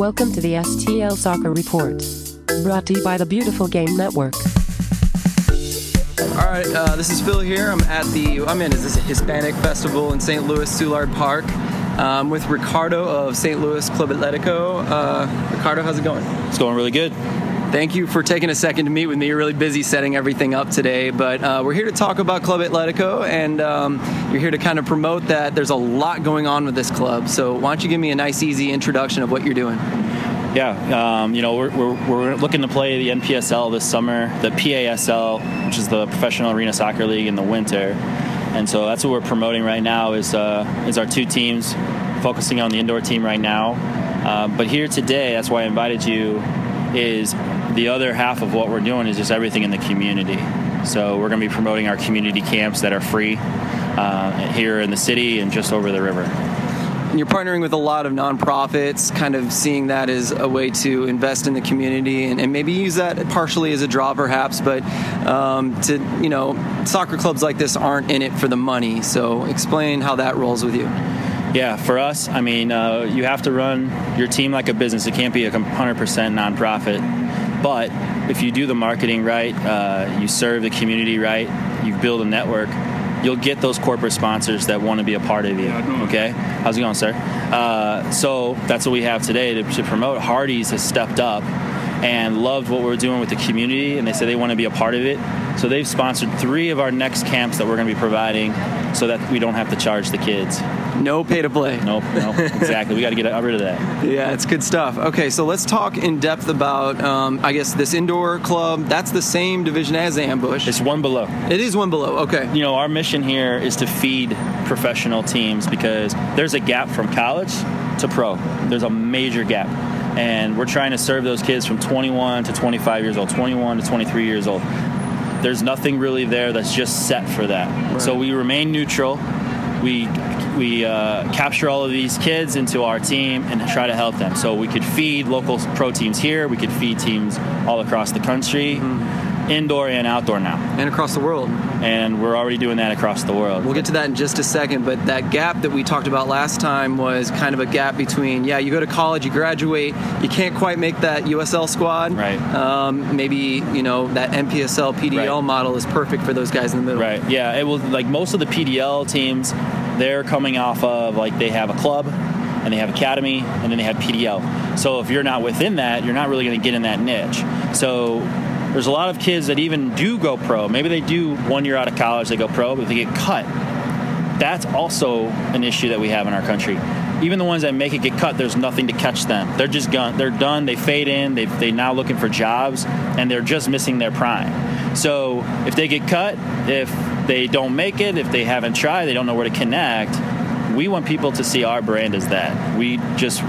Welcome to the STL Soccer Report. Brought to you by the Beautiful Game Network. All right, uh, this is Phill here. I'm at the I'm in is this a Hispanic Festival in St. Louis, Soulard Park. Um, with Ricardo of St. Louis Club Atletico. Uh, Ricardo, how's it going? It's going really good. Thank you for taking a second to meet with me. You're really busy setting everything up today, but uh, we're here to talk about Club Atletico, and um, you're here to kind of promote that. There's a lot going on with this club, so why don't you give me a nice, easy introduction of what you're doing? Yeah, um, you know, we're, we're, we're, looking to play the NPSL this summer, the PASL, which is the Professional Arena Soccer League in the winter. And so that's what we're promoting right now is, uh, is our two teams, focusing on the indoor team right now. Uh, but here today, that's why I invited you, is the other half of what we're doing is just everything in the community. So we're going to be promoting our community camps that are free uh, here in the city and just over the river. And you're partnering with a lot of nonprofits, kind of seeing that as a way to invest in the community and, and maybe use that partially as a draw, perhaps. But um, to you know, soccer clubs like this aren't in it for the money. So explain how that rolls with you. Yeah, for us, I mean, uh, you have to run your team like a business. It can't be a 100% nonprofit. But if you do the marketing right, uh, you serve the community right, you build a network, you'll get those corporate sponsors that want to be a part of you. Okay, how's it going, sir? Uh, so that's what we have today to, to, promote. Hardee's has stepped up and loved what we're doing with the community, and they say they want to be a part of it. So they've sponsored three of our next camps that we're going to be providing, so that we don't have to charge the kids. No pay to play. Nope, nope, exactly. We got to get rid of that. Yeah, it's good stuff. Okay, so let's talk in depth about, um, I guess, this indoor club. That's the same division as Ambush. It's one below. It is one below. Okay. You know, our mission here is to feed professional teams because there's a gap from college to pro. There's a major gap. And we're trying to serve those kids from 21 to 25 years old, 21 to 23 years old. There's nothing really there that's just set for that. Right. So we remain neutral. We we uh, capture all of these kids into our team and try to help them. So we could feed local pro teams here. We could feed teams all across the country. Mm-hmm indoor and outdoor now. And across the world. And we're already doing that across the world. We'll get to that in just a second, but that gap that we talked about last time was kind of a gap between, yeah, you go to college, you graduate, you can't quite make that USL squad. Right. Um, maybe, you know, that NPSL PDL right. model is perfect for those guys in the middle. Right, yeah. It will, like most of the PDL teams, they're coming off of like they have a club and they have academy and then they have PDL. So if you're not within that, you're not really going to get in that niche. So there's a lot of kids that even do go pro. Maybe they do one year out of college, they go pro, but they get cut. That's also an issue that we have in our country. Even the ones that make it get cut, there's nothing to catch them. They're just gone. They're done. They fade in. They they now looking for jobs, and they're just missing their prime. So if they get cut, if they don't make it, if they haven't tried, they don't know where to connect. We want people to see our brand as that. We just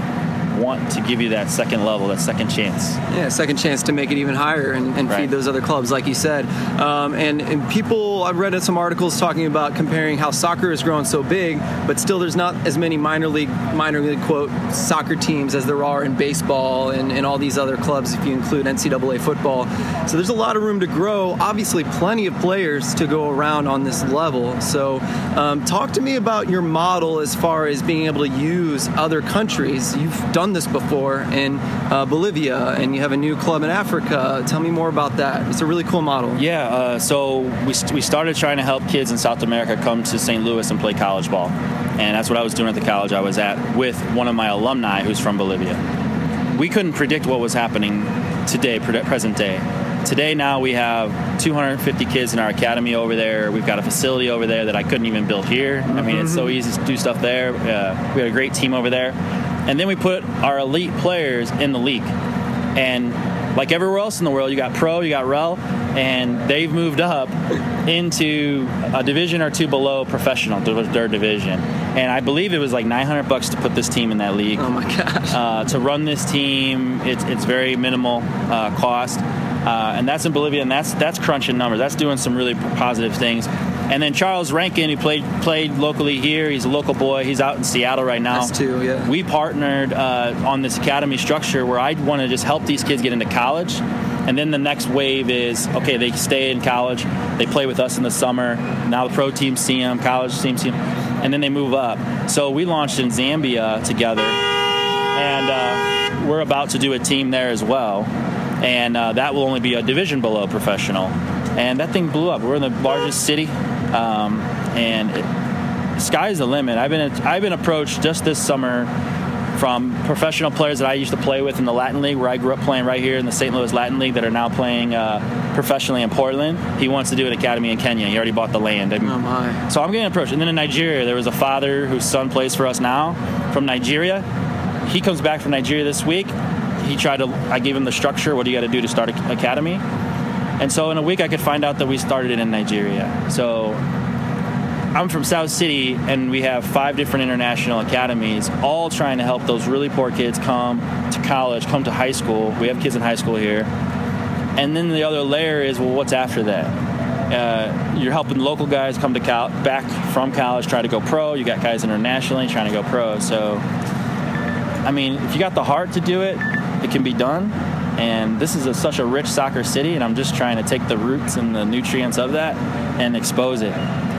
want to give you that second level, that second chance. Yeah, second chance to make it even higher and, and right. feed those other clubs, like you said. Um, and, and people, I've read some articles talking about comparing how soccer is growing so big, but still there's not as many minor league, minor league quote soccer teams as there are in baseball and, and all these other clubs if you include NCAA football. So there's a lot of room to grow. Obviously, plenty of players to go around on this level. So um, talk to me about your model as far as being able to use other countries. You've done done this before in uh, Bolivia, and you have a new club in Africa. Tell me more about that. It's a really cool model. Yeah, uh, so we, we started trying to help kids in South America come to St. Louis and play college ball. And that's what I was doing at the college I was at with one of my alumni who's from Bolivia. We couldn't predict what was happening today, present day. Today, now we have 250 kids in our academy over there. We've got a facility over there that I couldn't even build here. I mean, it's so mm-hmm. easy to do stuff there. Uh, we have a great team over there. And then we put our elite players in the league. And like everywhere else in the world, you got pro, you got rel, and they've moved up into a division or two below professional, their division. And I believe it was like 900 bucks to put this team in that league. Oh my gosh! Uh, to run this team, it's it's very minimal uh, cost, uh, and that's in Bolivia, and that's that's crunching numbers. That's doing some really positive things. And then Charles Rankin, who played played locally here, he's a local boy. He's out in Seattle right now. Too, yeah. We partnered uh, on this academy structure where I want to just help these kids get into college. And then the next wave is okay, they stay in college, they play with us in the summer. Now the pro teams see them, college teams see them, and then they move up. So we launched in Zambia together, and. Uh, we're about to do a team there as well, and uh, that will only be a division below professional. And that thing blew up. We're in the largest city, um, and it, sky's the limit. I've been I've been approached just this summer from professional players that I used to play with in the Latin League, where I grew up playing right here in the St. Louis Latin League, that are now playing uh, professionally in Portland. He wants to do an academy in Kenya. He already bought the land. oh my! So I'm getting approached. And then in Nigeria, there was a father whose son plays for us now from Nigeria. He comes back from Nigeria this week. He tried to. I gave him the structure. What do you got to do to start an academy? And so in a week, I could find out that we started it in Nigeria. So I'm from South City, and we have five different international academies, all trying to help those really poor kids come to college, come to high school. We have kids in high school here. And then the other layer is, well, what's after that? Uh, you're helping local guys come to cal- back from college, try to go pro. You got guys internationally trying to go pro. So, I mean, if you got the heart to do it, it can be done. And this is a, such a rich soccer city, and I'm just trying to take the roots and the nutrients of that and expose it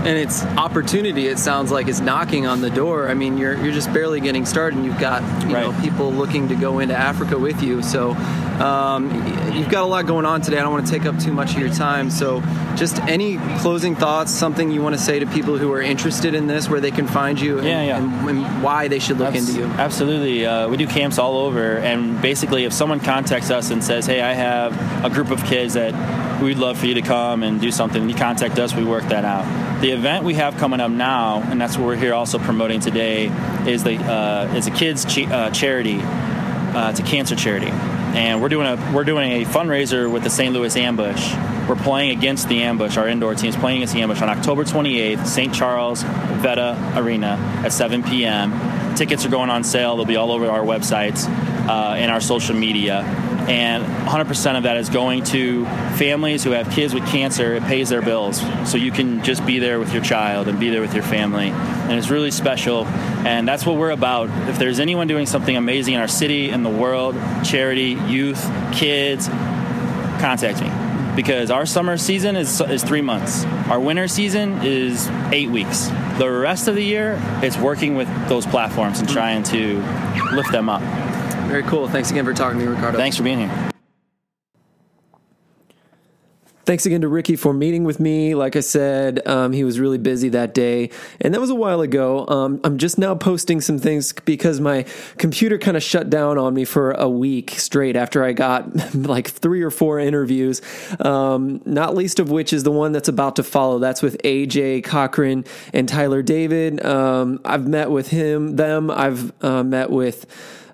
and it's opportunity. It sounds like is knocking on the door. I mean, you're you're just barely getting started, and you've got you right. know people looking to go into Africa with you. So um, you've got a lot going on today. I don't want to take up too much of your time. So just any closing thoughts, something you want to say to people who are interested in this, where they can find you, and, yeah, yeah. and, and why they should look Abs- into you. Absolutely, uh, we do camps all over, and basically, if someone contacts us and says, "Hey, I have a group of kids that." We'd love for you to come and do something. You contact us, we work that out the event we have coming up now, and that's what we're here also promoting today, is the uh, is a kids ch- uh, charity. Uh, it's a cancer charity, and we're doing a we're doing a fundraiser with the St. Louis Ambush. We're playing against the Ambush. Our indoor team is playing against the Ambush on October 28th, St. Charles Veta Arena at 7 p.m. Tickets are going on sale. They'll be all over our websites uh, and our social media and 100% of that is going to families who have kids with cancer. It pays their bills, so you can just be there with your child and be there with your family, and it's really special. And that's what we're about. If there's anyone doing something amazing in our city, in the world, charity, youth, kids, contact me because our summer season is, is three months. Our winter season is eight weeks. The rest of the year, it's working with those platforms and trying to lift them up. Very cool. Thanks again for talking to me, Ricardo. Thanks for being here. Thanks again to Ricky for meeting with me. Like I said, um, he was really busy that day, and that was a while ago. Um, I'm just now posting some things because my computer kind of shut down on me for a week straight after I got like three or four interviews. Um, not least of which is the one that's about to follow. That's with AJ Cochran and Tyler David. Um, I've met with him, them. I've uh, met with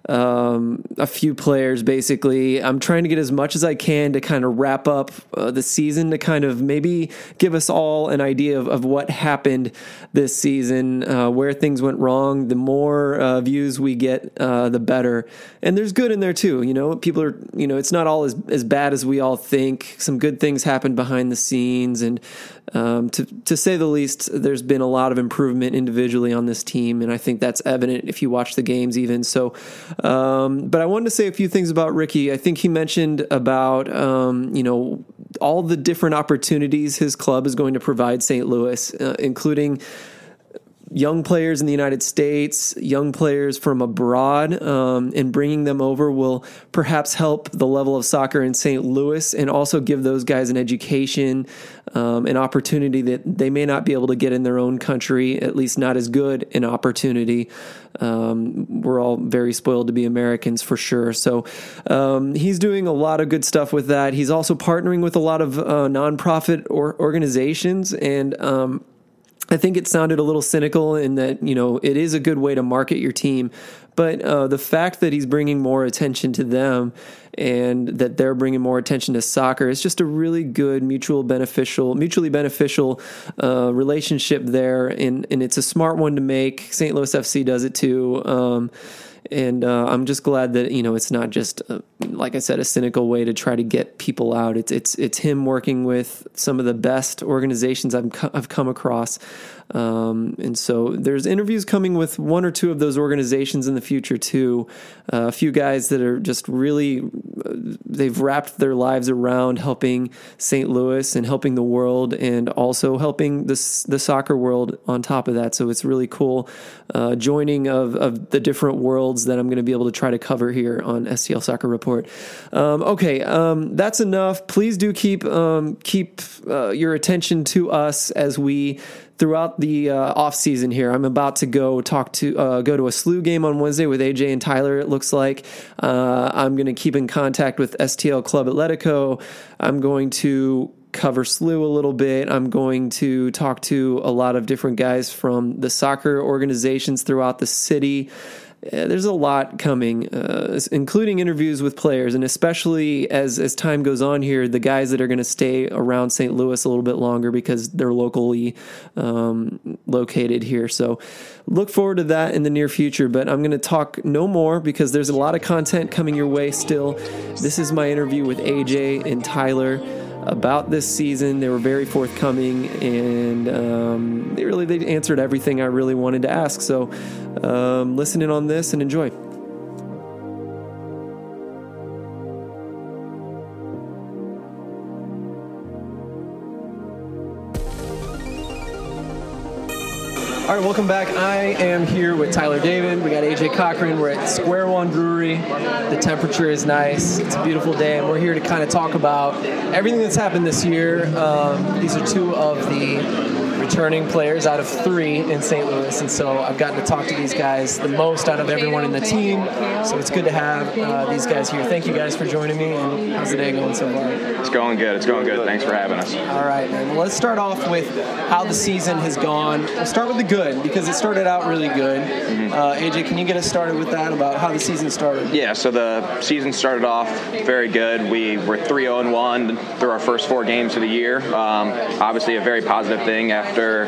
um, a few players basically. I'm trying to get as much as I can to kind of wrap up uh, the season to kind of maybe give us all an idea of, of what happened this season, uh, where things went wrong. The more uh, views we get, uh, the better. And there's good in there too. You know, people are, you know, it's not all as, as bad as we all think. Some good things happen behind the scenes. And um, to, to say the least, there's been a lot of improvement individually on this team. And I think that's evident if you watch the games even. So, um, but I wanted to say a few things about Ricky. I think he mentioned about um, you know all the different opportunities his club is going to provide St. Louis, uh, including young players in the United States, young players from abroad, um, and bringing them over will perhaps help the level of soccer in St. Louis and also give those guys an education, um, an opportunity that they may not be able to get in their own country, at least not as good an opportunity. Um, we're all very spoiled to be Americans for sure. So um, he's doing a lot of good stuff with that. He's also partnering with a lot of uh, nonprofit or organizations and um, I think it sounded a little cynical in that, you know, it is a good way to market your team. But uh, the fact that he's bringing more attention to them and that they're bringing more attention to soccer is just a really good mutual beneficial, mutually beneficial uh, relationship there. And, and it's a smart one to make. St. Louis FC does it too. Um, and uh, I'm just glad that you know it's not just uh, like I said a cynical way to try to get people out. It's it's it's him working with some of the best organizations I've I've come across, um, and so there's interviews coming with one or two of those organizations in the future too. Uh, a few guys that are just really they've wrapped their lives around helping St. Louis and helping the world, and also helping the the soccer world on top of that. So it's really cool uh, joining of of the different worlds that I'm going to be able to try to cover here on STL Soccer Report. Um, okay, um, that's enough. Please do keep um, keep uh, your attention to us as we throughout the uh, off season here. I'm about to go talk to uh, go to a SLU game on Wednesday with AJ and Tyler. It looks like uh, I'm going to keep in contact with STL Club Atletico. I'm going to cover SLU a little bit. I'm going to talk to a lot of different guys from the soccer organizations throughout the city. Uh, there's a lot coming, uh, including interviews with players, and especially as as time goes on here, the guys that are going to stay around St. Louis a little bit longer because they're locally um, located here. So look forward to that in the near future. But I'm going to talk no more because there's a lot of content coming your way still. This is my interview with AJ and Tyler about this season. They were very forthcoming, and um, they really they answered everything I really wanted to ask. So, um, listen in on this and enjoy. All right, welcome back. I am here with Tyler David. We got AJ Cochran. We're at Square One Brewery. The temperature is nice. It's a beautiful day, and we're here to kind of talk about everything that's happened this year. Um, these are two of the returning players out of three in St. Louis, and so I've gotten to talk to these guys the most out of everyone in the team. So it's good to have uh, these guys here. Thank you guys for joining me. And how's the day going so far? It's going good. It's going good. Thanks for having us. All right, man. Well, let's start off with how the season has gone. We'll start with the good because it started out really good. Mm-hmm. Uh, AJ, can you get us started with that about how the season started? Yeah. So the season started off very good. We were 3-0 1 through our first four games of the year. Um, obviously, a very positive thing after after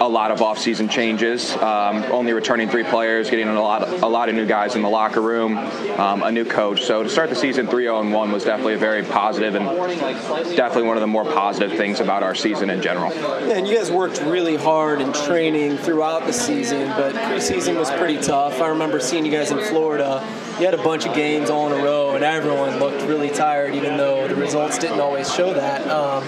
a lot of offseason changes. Um, only returning three players, getting a lot, a lot of new guys in the locker room, um, a new coach. So to start the season 3-0 1 was definitely a very positive and definitely one of the more positive things about our season in general. And you guys worked really hard in training throughout the season, but preseason was pretty tough. I remember seeing you guys in Florida you had a bunch of games all in a row, and everyone looked really tired, even though the results didn't always show that. Um,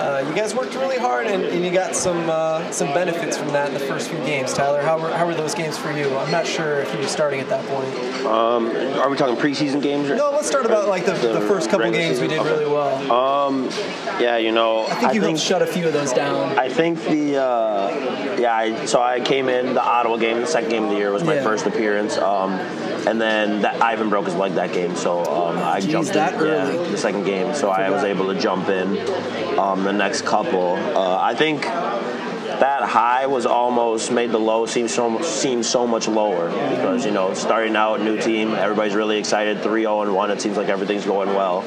uh, you guys worked really hard, and, and you got some uh, some benefits from that in the first few games. Tyler, how were, how were those games for you? I'm not sure if you were starting at that point. Um, are we talking preseason games? Or, no, let's start about like the, the, the first couple games we did okay. really well. Um, yeah, you know, I think you I think, shut a few of those down. I think the uh, yeah, I, so I came in the Ottawa game, the second game of the year was my yeah. first appearance. Um, and then that Ivan broke his leg that game, so um, I Jeez, jumped that in early. Yeah, the second game, so I was able to jump in um, the next couple. Uh, I think that high was almost made the low seem so seem so much lower because you know starting out new team everybody's really excited 3-0 and 1 it seems like everything's going well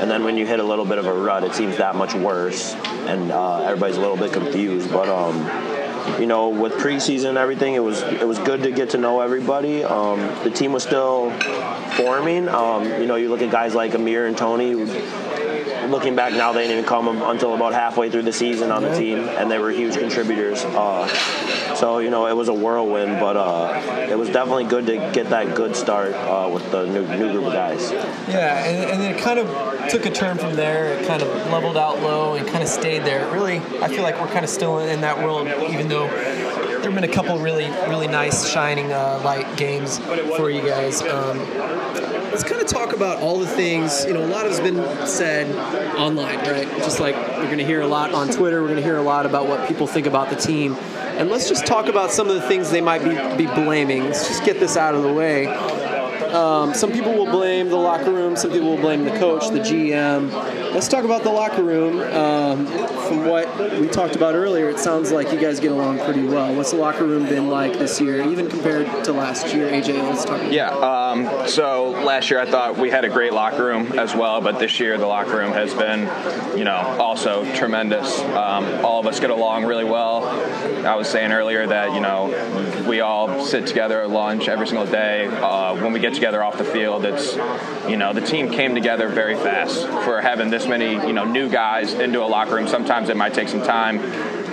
and then when you hit a little bit of a rut it seems that much worse and uh, everybody's a little bit confused but um, you know, with preseason and everything, it was it was good to get to know everybody. Um, the team was still forming. Um, you know, you look at guys like Amir and Tony. Looking back now, they didn't even come until about halfway through the season on the team, and they were huge contributors. Uh, so you know, it was a whirlwind, but uh, it was definitely good to get that good start uh, with the new, new group of guys. Yeah, and, and it kind of took a turn from there. It kind of leveled out low and kind of stayed there. Really, I feel like we're kind of still in that world, even though there have been a couple really, really nice shining uh, light games for you guys. Um, let's kind of talk about all the things. You know, a lot has been said online, right? Just like we're going to hear a lot on Twitter. We're going to hear a lot about what people think about the team. And let's just talk about some of the things they might be, be blaming. Let's just get this out of the way. Um, some people will blame the locker room, some people will blame the coach, the GM. Let's talk about the locker room. Um, from what we talked about earlier, it sounds like you guys get along pretty well. What's the locker room been like this year, even compared to last year? AJ, let's talk. yeah. Um, so last year I thought we had a great locker room as well, but this year the locker room has been, you know, also tremendous. Um, all of us get along really well. I was saying earlier that you know we all sit together at lunch every single day. Uh, when we get together off the field, it's you know the team came together very fast for having this many you know new guys into a locker room. Sometimes it might take some time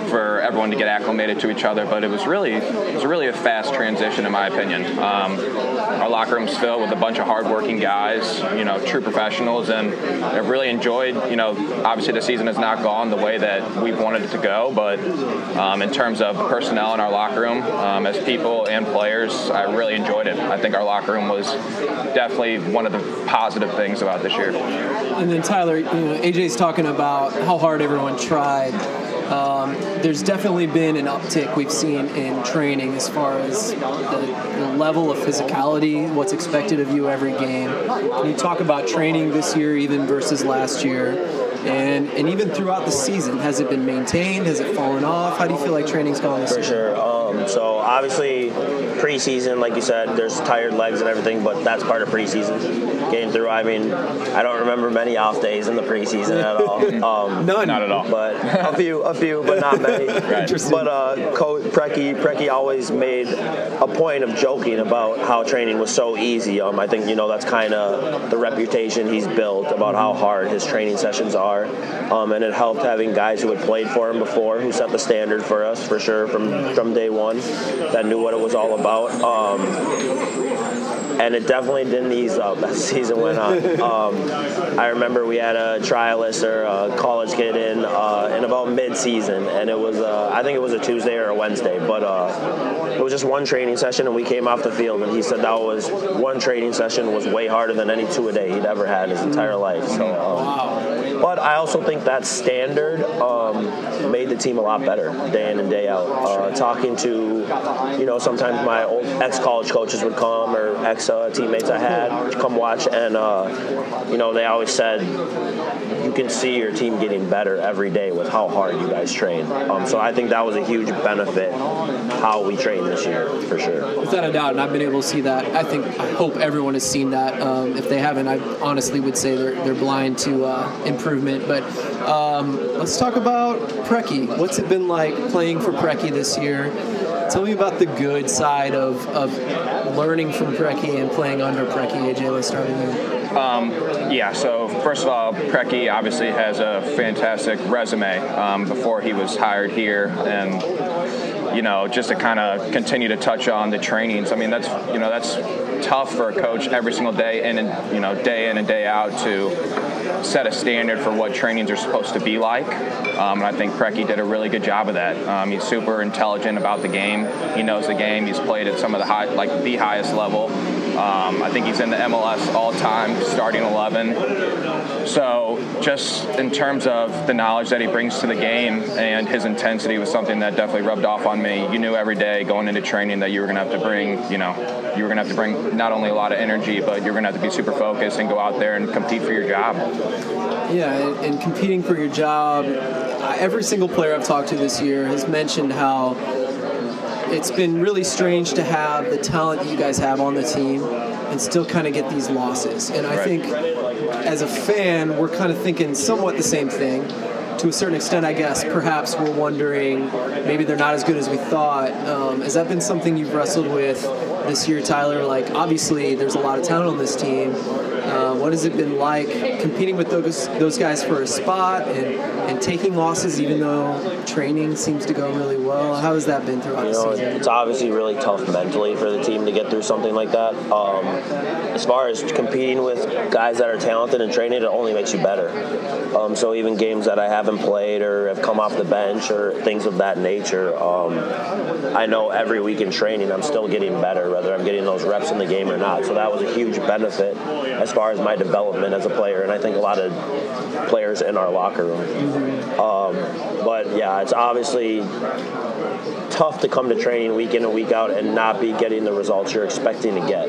for everyone to get acclimated to each other. But it was really it was really a fast transition, in my opinion. Um, our locker room's filled with a bunch of hardworking guys, you know, true professionals, and I've really enjoyed. You know, obviously the season has not gone the way that we've wanted it to go, but um, in terms of personnel in our locker room, um, as people and players, I really enjoyed it. I think our locker room was definitely one of the positive things about this year. And then Tyler, you know, AJ's talking about how hard everyone tried. Um, there's definitely been an uptick we've seen in training as far as the, the, level of physicality, what's expected of you every game. Can you talk about training this year, even versus last year? And, and even throughout the season, has it been maintained? Has it fallen off? How do you feel like training's gone this For year? sure. Um, so obviously, preseason, like you said, there's tired legs and everything, but that's part of preseason. Getting through. I mean, I don't remember many off days in the preseason at all. Um, None. Not at all. But a few, a few, but not many. right. But uh, Coach Preki, Preki always made a point of joking about how training was so easy. Um, I think you know that's kind of the reputation he's built about how hard his training sessions are, um, and it helped having guys who had played for him before, who set the standard for us for sure from from day one, that knew what it was all about. Um, and it definitely didn't ease up as the season went on. Um, I remember we had a trialist or a college kid in uh, in about mid-season, and it was uh, I think it was a Tuesday or a Wednesday, but uh, it was just one training session, and we came off the field, and he said that was one training session was way harder than any two a day he'd ever had his entire life. So. Um, but I also think that standard um, made the team a lot better day in and day out. Uh, talking to, you know, sometimes my old ex-college coaches would come or ex-teammates I had come watch, and uh, you know, they always said you can see your team getting better every day with how hard you guys train. Um, so I think that was a huge benefit how we train this year for sure. Without a doubt, and I've been able to see that. I think I hope everyone has seen that. Um, if they haven't, I honestly would say they're they're blind to uh, improvement. But um, let's talk about Preki. What's it been like playing for Preki this year? Tell me about the good side of, of learning from Preki and playing under Preki. AJ, let's start with you. Um, yeah, so first of all, Preki obviously has a fantastic resume um, before he was hired here. And you know, just to kind of continue to touch on the trainings. I mean, that's you know that's tough for a coach every single day in and you know day in and day out to set a standard for what trainings are supposed to be like. Um, and I think Preki did a really good job of that. Um, he's super intelligent about the game. He knows the game. He's played at some of the high, like the highest level. Um, I think he's in the MLS all-time starting 11. So just in terms of the knowledge that he brings to the game and his intensity was something that definitely rubbed off on me. You knew every day going into training that you were going to have to bring, you know, you were going to have to bring not only a lot of energy, but you're going to have to be super focused and go out there and compete for your job. Yeah, and, and competing for your job. Every single player I've talked to this year has mentioned how it's been really strange to have the talent that you guys have on the team and still kind of get these losses. And I right. think as a fan, we're kind of thinking somewhat the same thing. To a certain extent, I guess, perhaps we're wondering maybe they're not as good as we thought. Um, has that been something you've wrestled with this year, Tyler? Like, obviously, there's a lot of talent on this team. Uh, what has it been like competing with those those guys for a spot and, and taking losses even though training seems to go really well? How has that been throughout you know, the season? It's obviously really tough mentally for the team to get through something like that. Um, as far as competing with guys that are talented and training, it only makes you better. Um, so even games that I haven't played or have come off the bench or things of that nature, um, I know every week in training I'm still getting better, whether I'm getting those reps in the game or not. So that was a huge benefit as far as my development as a player, and I think a lot of players in our locker room. Um, but yeah, it's obviously tough to come to training week in and week out and not be getting the results you're expecting to get.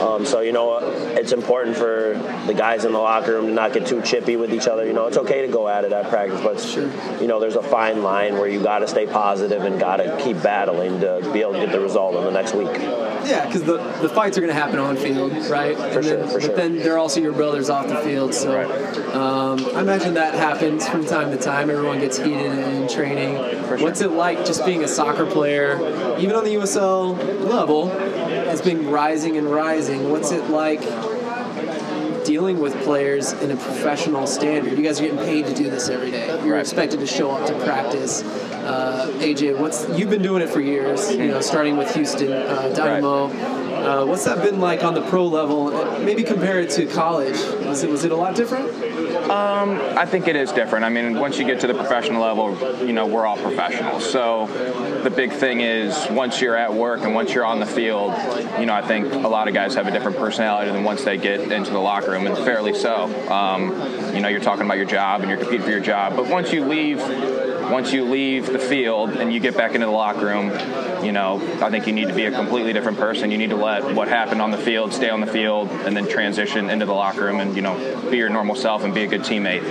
Um, so you know, it's important for the guys in the locker room to not get too chippy with each other. You know, it's okay to go at it at practice, but sure. you know, there's a fine line where you got to stay positive and got to keep battling to be able to get the result in the next week. Yeah, because the, the fights are going to happen on field, right? For and sure, then, for but sure. then they're also your brothers off the field, so right. um, I imagine that happens from time to time. Everyone gets heated in training. Sure. What's it like just being a soccer player, even on the USL level, has been rising and rising? What's it like? Dealing with players in a professional standard. You guys are getting paid to do this every day. You're expected to show up to practice. Uh, AJ, what's you've been doing it for years? You know, starting with Houston uh, Dynamo. Uh, what's that been like on the pro level? Maybe compare it to college. Was it was it a lot different? Um, I think it is different. I mean, once you get to the professional level, you know, we're all professionals. So the big thing is once you're at work and once you're on the field, you know, I think a lot of guys have a different personality than once they get into the locker room, and fairly so. Um, you know, you're talking about your job and you're competing for your job, but once you leave once you leave the field and you get back into the locker room, you know, I think you need to be a completely different person. You need to let what happened on the field stay on the field and then transition into the locker room and, you know, be your normal self and be a good teammate.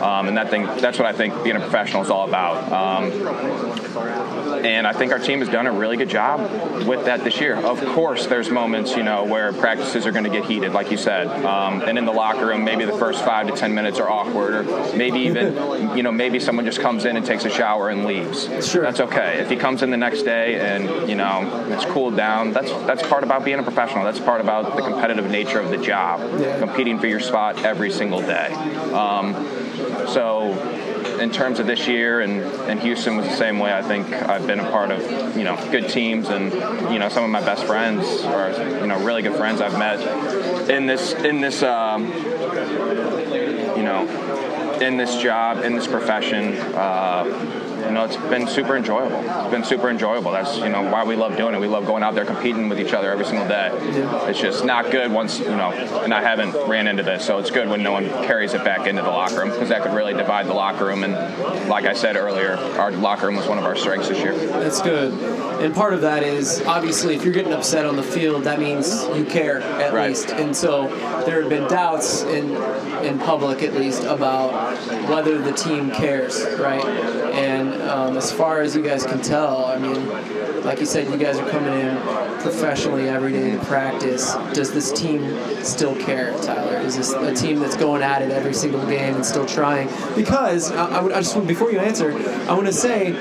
Um, and that thing, that's what I think being a professional is all about. Um, and I think our team has done a really good job with that this year. Of course, there's moments, you know, where practices are going to get heated, like you said. Um, and in the locker room, maybe the first five to ten minutes are awkward, or maybe even, you know, maybe someone just comes in and takes a shower and leaves. Sure. That's okay. If he comes in the next day and, you know, it's cooled down, that's that's part about being a professional. That's part about the competitive nature of the job, Yeah. competing for your spot every single day. Um, so in terms of this year and, and Houston was the same way. I think I've been a part of, you know, good teams and, you know, some of my best friends are you know, really good friends I've met in this, in this, um, you know, in this job, in this profession. Uh, you know, it's been super enjoyable. It's been super enjoyable. That's you know why we love doing it. We love going out there competing with each other every single day. It's just not good once you know, and I haven't ran into this, so it's good when no one carries it back into the locker room because that could really divide the locker room. And like I said earlier, our locker room was one of our strengths this year. That's good. And part of that is obviously if you're getting upset on the field, that means you care at Right. least. And so there have been doubts in in public at least about whether the team cares, right? And um, as far as you guys can tell, I mean, like you said, you guys are coming in professionally every day to practice. Does this team still care, Tyler? Is this a team that's going at it every single game and still trying? Because I, I, I just want before you answer, I want to say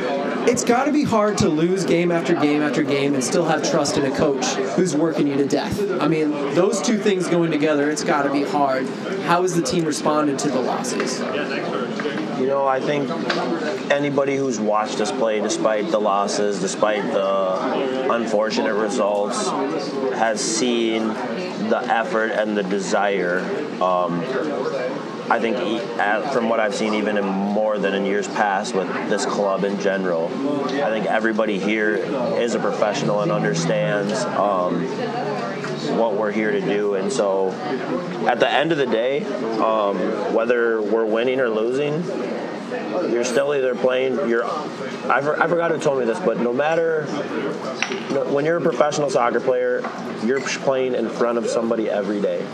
it's got to be hard to lose game after game after game and still have trust in a coach who's working you to death. I mean, those two things going together, it's got to be hard. How has the team responded to the losses? You know, I think anybody who's watched us play, despite the losses, despite the unfortunate results, has seen the effort and the desire. Um, I think, e- from what I've seen, even in more than in years past with this club in general, I think everybody here is a professional and understands um, what we're here to do. And so, at the end of the day, um, whether we're winning or losing, you're still either playing. You're. I, for, I forgot who told me this, but no matter no, when you're a professional soccer player, you're playing in front of somebody every day.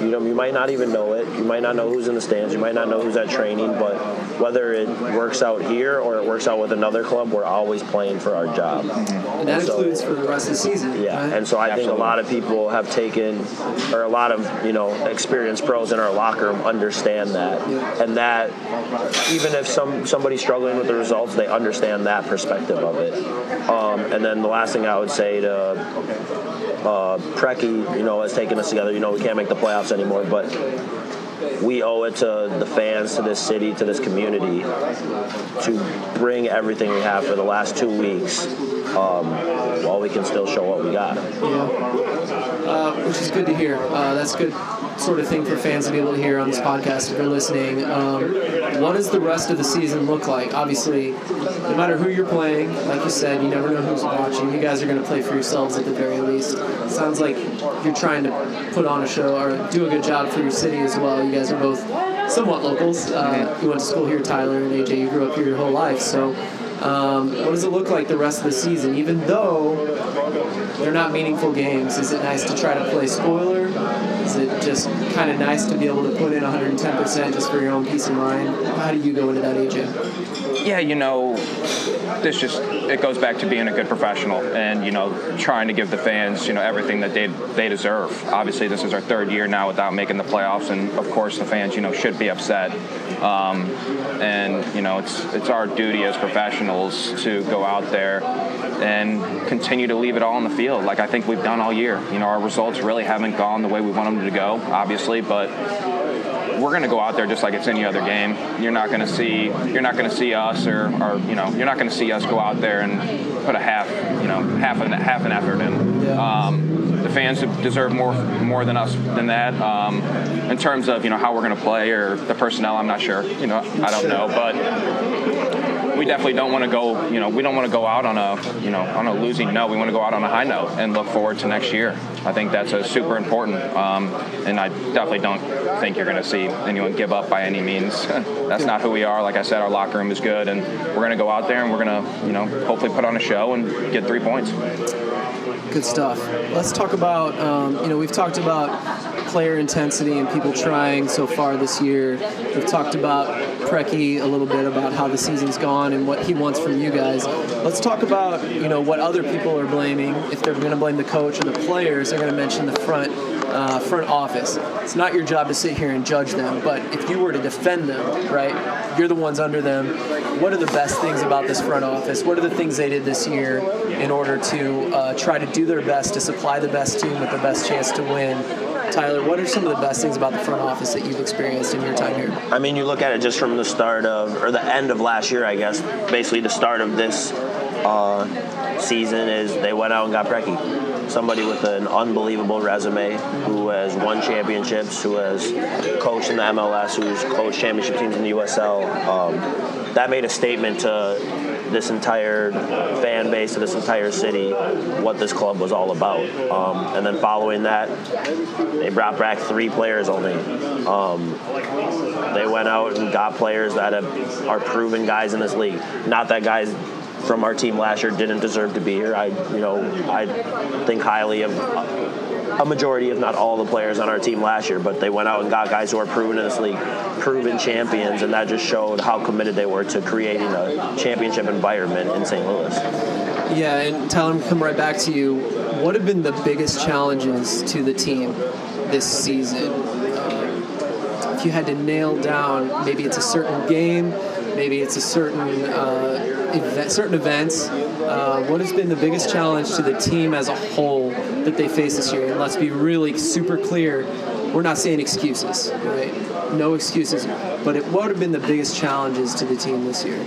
You know, you might not even know it. You might not know who's in the stands. You might not know who's at training. But whether it works out here or it works out with another club, we're always playing for our job. And that So- includes for the rest of the season. yeah, right? and so I think a lot of people have taken, or a lot of you know experienced pros in our locker room understand that, and that even if some somebody's struggling with the results, they understand that perspective of it. Um, and then the last thing I would say to uh, Preki, you know, has taken us together. You know, we can't make the playoffs anymore, but we owe it to the fans, to this city, to this community, to bring everything we have for the last two weeks, um, while we can still show what we got. Yeah. Uh, which is good to hear. Uh, that's a good sort of thing for fans to be able to hear on this podcast if they're listening. Um, what does the rest of the season look like? Obviously, no matter who you're playing, like you said, you never know who's watching. You guys are going to play for yourselves at the very least. sounds like you're trying to put on a show or do a good job for your city as well. You guys are both somewhat locals. Uh, you went to school here, Tyler, and AJ, you grew up here your whole life. So, um, what does it look like the rest of the season? Even though they're not meaningful games. Is it nice to try to play spoiler? Is it just kind of nice to be able to put in 110% just for your own peace of mind? How do you go into that, AJ? Yeah, you know, this just it goes back to being a good professional and you know trying to give the fans you know everything that they they deserve. Obviously, this is our third year now without making the playoffs, and of course the fans you know should be upset. Um, and you know it's it's our duty as professionals to go out there and continue to leave it all on the field, like I think we've done all year. You know, our results really haven't gone the way we want them to go, obviously, but we're going to go out there just like it's any other game. You're not going to see you're not going to see us or, or you know you're not going to see us go out there and put a half you know half an half an effort in. Yeah. Um, the fans deserve more more than us than that. Um, in terms of you know how we're going to play or the personnel, I'm not sure. You know I don't know, but we definitely don't want to go, you know, we don't want to go out on a, you know, on a losing note. We want to go out on a high note and look forward to next year. I think that's a super important, um, and I definitely don't think you're going to see anyone give up by any means. that's not who we are. Like I said, our locker room is good, and we're going to go out there and we're going to, you know, hopefully put on a show and get three points. Good stuff. Let's talk about, um, you know, we've talked about player intensity and people trying so far this year. We've talked about Preki a little bit about how the season's gone and what he wants from you guys. Let's talk about you know what other people are blaming. If they're going to blame the coach or the players, they're going to mention the front uh, front office. It's not your job to sit here and judge them, but if you were to defend them, right, you're the ones under them. What are the best things about this front office? What are the things they did this year in order to uh, try to do their best to supply the best team with the best chance to win Tyler, what are some of the best things about the front office that you've experienced in your time here? I mean, you look at it just from the start of, or the end of last year, I guess, basically the start of this uh, season is they went out and got Preki. Somebody with an unbelievable resume who has won championships, who has coached in the MLS, who's coached championship teams in the USL. Um, that made a statement to this entire fan base of this entire city what this club was all about. Um, and then following that, they brought back three players only. Um, they went out and got players that have, are proven guys in this league. Not that guys from our team last year didn't deserve to be here. I, you know, I think highly of a majority, if not all, the players on our team last year, but they went out and got guys who are proven in this league, proven champions, and that just showed how committed they were to creating a championship environment in St. Louis. Yeah, and Tyler, come right back to you. What have been the biggest challenges to the team this season? If you had to nail down, maybe it's a certain game, maybe it's a certain uh, event, certain events. Uh, what has been the biggest challenge to the team as a whole that they face this year? And let's be really super clear: we're not saying excuses, right? No excuses. But it, what have been the biggest challenges to the team this year?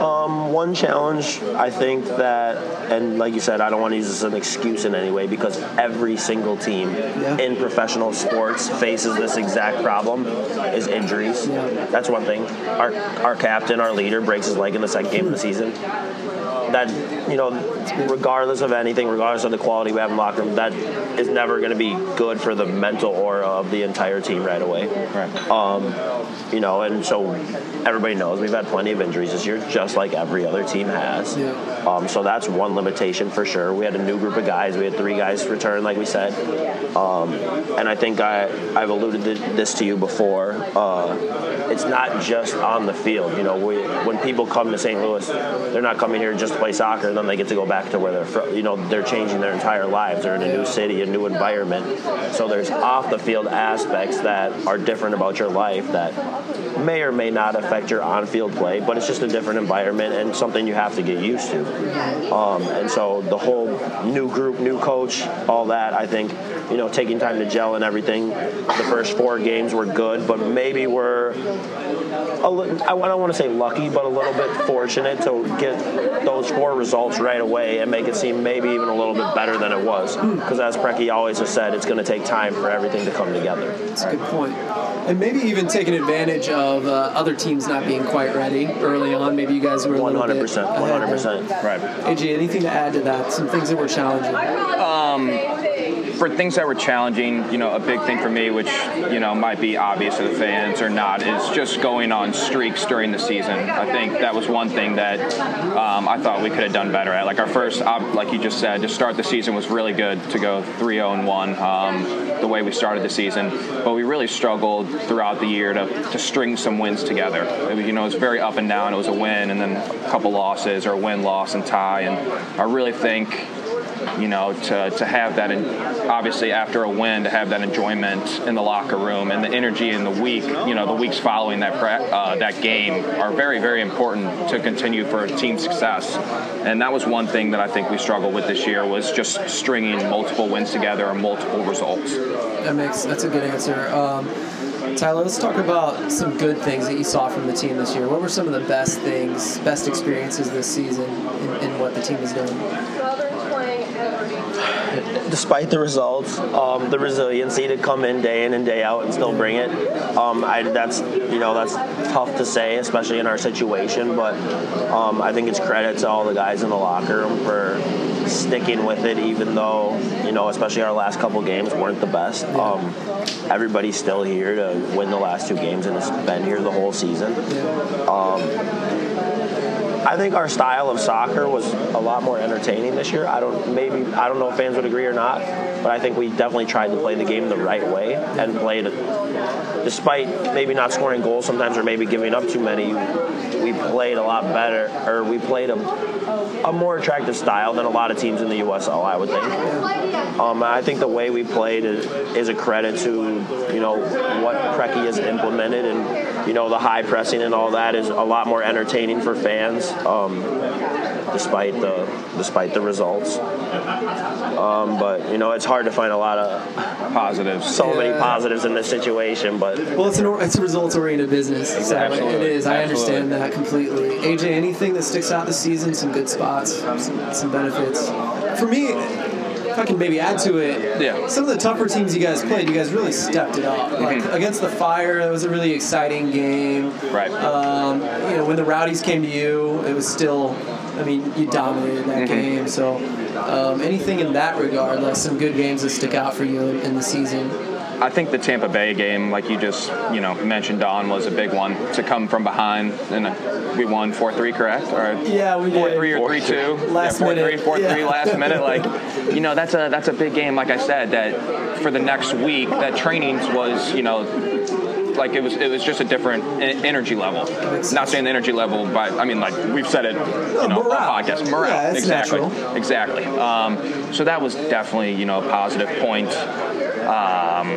Um, one challenge, I think that, and like you said, I don't want to use this as an excuse in any way because every single team yeah. in professional sports faces this exact problem: is injuries. Yeah. That's one thing. Our our captain, our leader, breaks his leg in the second game of the season that you know, regardless of anything, regardless of the quality we have in the locker room, that is never going to be good for the mental aura of the entire team right away. Right. Um, you know, and so everybody knows we've had plenty of injuries this year, just like every other team has. Yeah. Um, so that's one limitation for sure. We had a new group of guys. We had three guys return, like we said. Um, and I think I, I've alluded to this to you before. Uh, it's not just on the field. You know, we, when people come to St. Louis, they're not coming here just to play soccer, and then they get to go back to where they're from. You know, they're changing their entire lives. They're in a new city, a new environment. So there's off the field aspects that are different about your life that may or may not affect your on-field play, but it's just a different environment and something you have to get used to. Um, and so the whole new group, new coach, all that, I think, you know, taking time to gel and everything. The first four games were good, but maybe we're a li- I don't want to say lucky, but a little bit fortunate to get those four results right away and make it seem maybe even a little bit better than it was. Because as Preki always has said, it's going to take time for everything to come together. That's right? a good point. And maybe even taking advantage of uh, other teams not being quite ready early on. Maybe you guys were a 100%, little bit 100%. Right. AJ, anything to add to that? Some things that were challenging? Um, for things that were challenging, you know, a big thing for me, which you know might be obvious to the fans or not, is just going on streaks during the season. I think that was one thing that um, I thought we could have done better at. Like our first, like you just said, to start the season was really good to go 3-0 and one. Um, the way we started the season, but we really struggled throughout the year to, to string some wins together. It, you know, it was very up and down. It was a win and then a couple losses or a win, loss, and tie. And I really think you know, to, to have that, in, obviously after a win, to have that enjoyment in the locker room and the energy in the week, you know, the weeks following that uh, that game are very, very important to continue for team success. And that was one thing that I think we struggled with this year was just stringing multiple wins together and multiple results. That makes that's a good answer. Um, Tyler, let's talk about some good things that you saw from the team this year. What were some of the best things, best experiences this season in, in what the team is doing? Despite the results, um, the resiliency to come in day in and day out and still bring it. Um, I, that's you know that's tough to say, especially in our situation. But um, I think it's credit to all the guys in the locker room for sticking with it, even though you know, especially our last couple games weren't the best. Um, everybody's still here to win the last two games and has been here the whole season. Um, I think our style of soccer was a lot more entertaining this year. I don't maybe I don't know if fans would agree or not, but I think we definitely tried to play the game the right way and played despite maybe not scoring goals sometimes or maybe giving up too many, we played a lot better or we played a, a more attractive style than a lot of teams in the USL, I would think. Um, I think the way we played is, is a credit to you know what Preki has implemented and you know the high pressing and all that is a lot more entertaining for fans. Um, despite the despite the results. Um, but you know, it's hard to find a lot of positives. So yeah. many positives in this situation, but well, it's an it's a results oriented business. Exactly, so it is. I understand that completely. AJ, anything that sticks out this season? Some good spots, some, some benefits. For me, if I can maybe add to it, yeah. some of the tougher teams you guys played, you guys really stepped it up. Like mm-hmm. against the Fire, that was a really exciting game. Right. Um, you know, when the Rowdies came to you, it was still, I mean, you dominated that mm-hmm. game. So um, anything in that regard, like some good games that stick out for you in, in the season. I think the Tampa Bay game, like you just you know mentioned, Don was a big one to come from behind, and we won four three, correct? Or yeah, we four did. three or three two. Last yeah, four minute. three, four yeah. three, last minute. Like you know that's a that's a big game. Like I said, that for the next week, that training was you know like it was it was just a different energy level. Not saying the energy level, but I mean like we've said it, you know, on podcast morale. Yeah, exactly, natural. exactly. Um, so that was definitely you know a positive point. Um,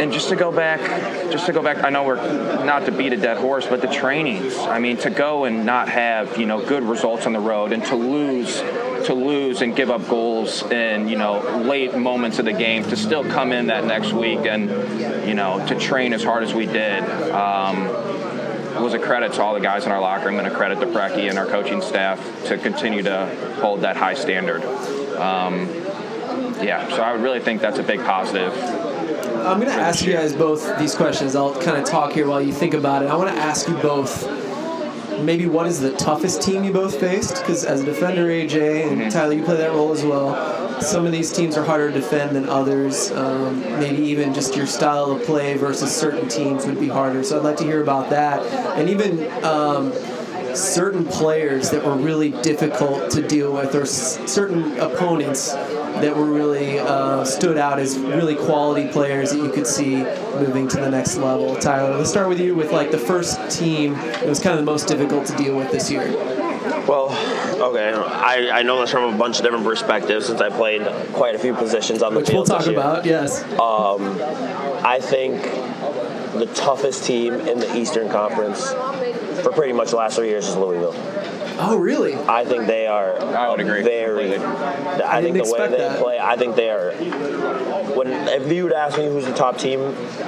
and just to go back, just to go back, I know we're not to beat a dead horse, but the trainings. I mean, to go and not have you know good results on the road, and to lose, to lose and give up goals in you know late moments of the game, to still come in that next week and you know to train as hard as we did. Um, was a credit to all the guys in our locker room and a credit to Preki and our coaching staff to continue to hold that high standard. Um, yeah, so I would really think that's a big positive. I'm going to ask you guys both these questions. I'll kind of talk here while you think about it. I want to ask you both maybe what is the toughest team you both faced? Because as a defender, AJ and mm-hmm. Tyler, you play that role as well. Some of these teams are harder to defend than others. Um, maybe even just your style of play versus certain teams would be harder. So I'd like to hear about that. And even um, certain players that were really difficult to deal with, or s- certain opponents that were really uh, stood out as really quality players that you could see moving to the next level. Tyler, let's start with you with like the first team that was kind of the most difficult to deal with this year. Well, okay, I, I know this from a bunch of different perspectives since I played quite a few positions on the Which field. Which we'll talk about, yes. Um, I think the toughest team in the Eastern Conference for pretty much the last three years is Louisville. Oh, really? I think they are. I would agree. Very. I, I think the way they that. play. I think they are. When if you would ask me who's the top team,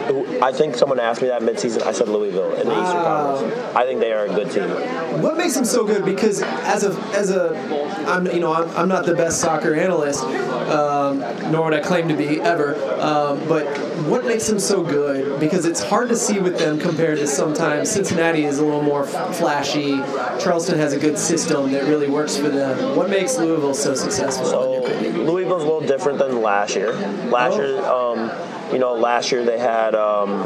who, I think someone asked me that midseason. I said Louisville in the wow. Eastern Conference. I think they are a good team. What makes them so good? Because as a as a, I'm you know I'm, I'm not the best soccer analyst, um, nor would I claim to be ever. Um, but what makes them so good? Because it's hard to see with them compared to sometimes Cincinnati is a little more flashy. Charleston has a good system that really works for them. What makes Louisville so successful? So Louisville's a little different than last year. Last Oh. year, um, you know, last year they had um,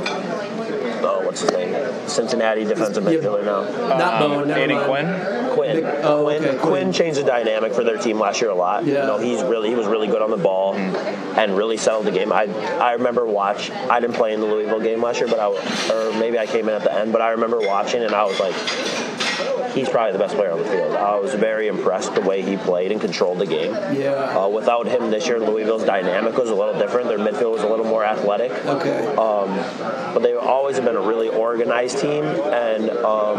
oh, what's his name? Cincinnati defensive Yeah. midfielder now. Not Bowen, never Um, Andy mind. Quinn. Quinn. Oh, Quinn, okay, Quinn. Quinn changed the dynamic for their team last year a lot. Yeah. You know, he's really he was really good on the ball and really settled the game. I I remember watch. I didn't play in the Louisville game last year, but I or maybe I came in at the end. But I remember watching and I was like. He's probably the best player on the field. I was very impressed the way he played and controlled the game. Yeah. Uh, without him this year, Louisville's dynamic was a little different. Their midfield was a little more athletic. Okay. Um, but they've always been a really organized team, and um,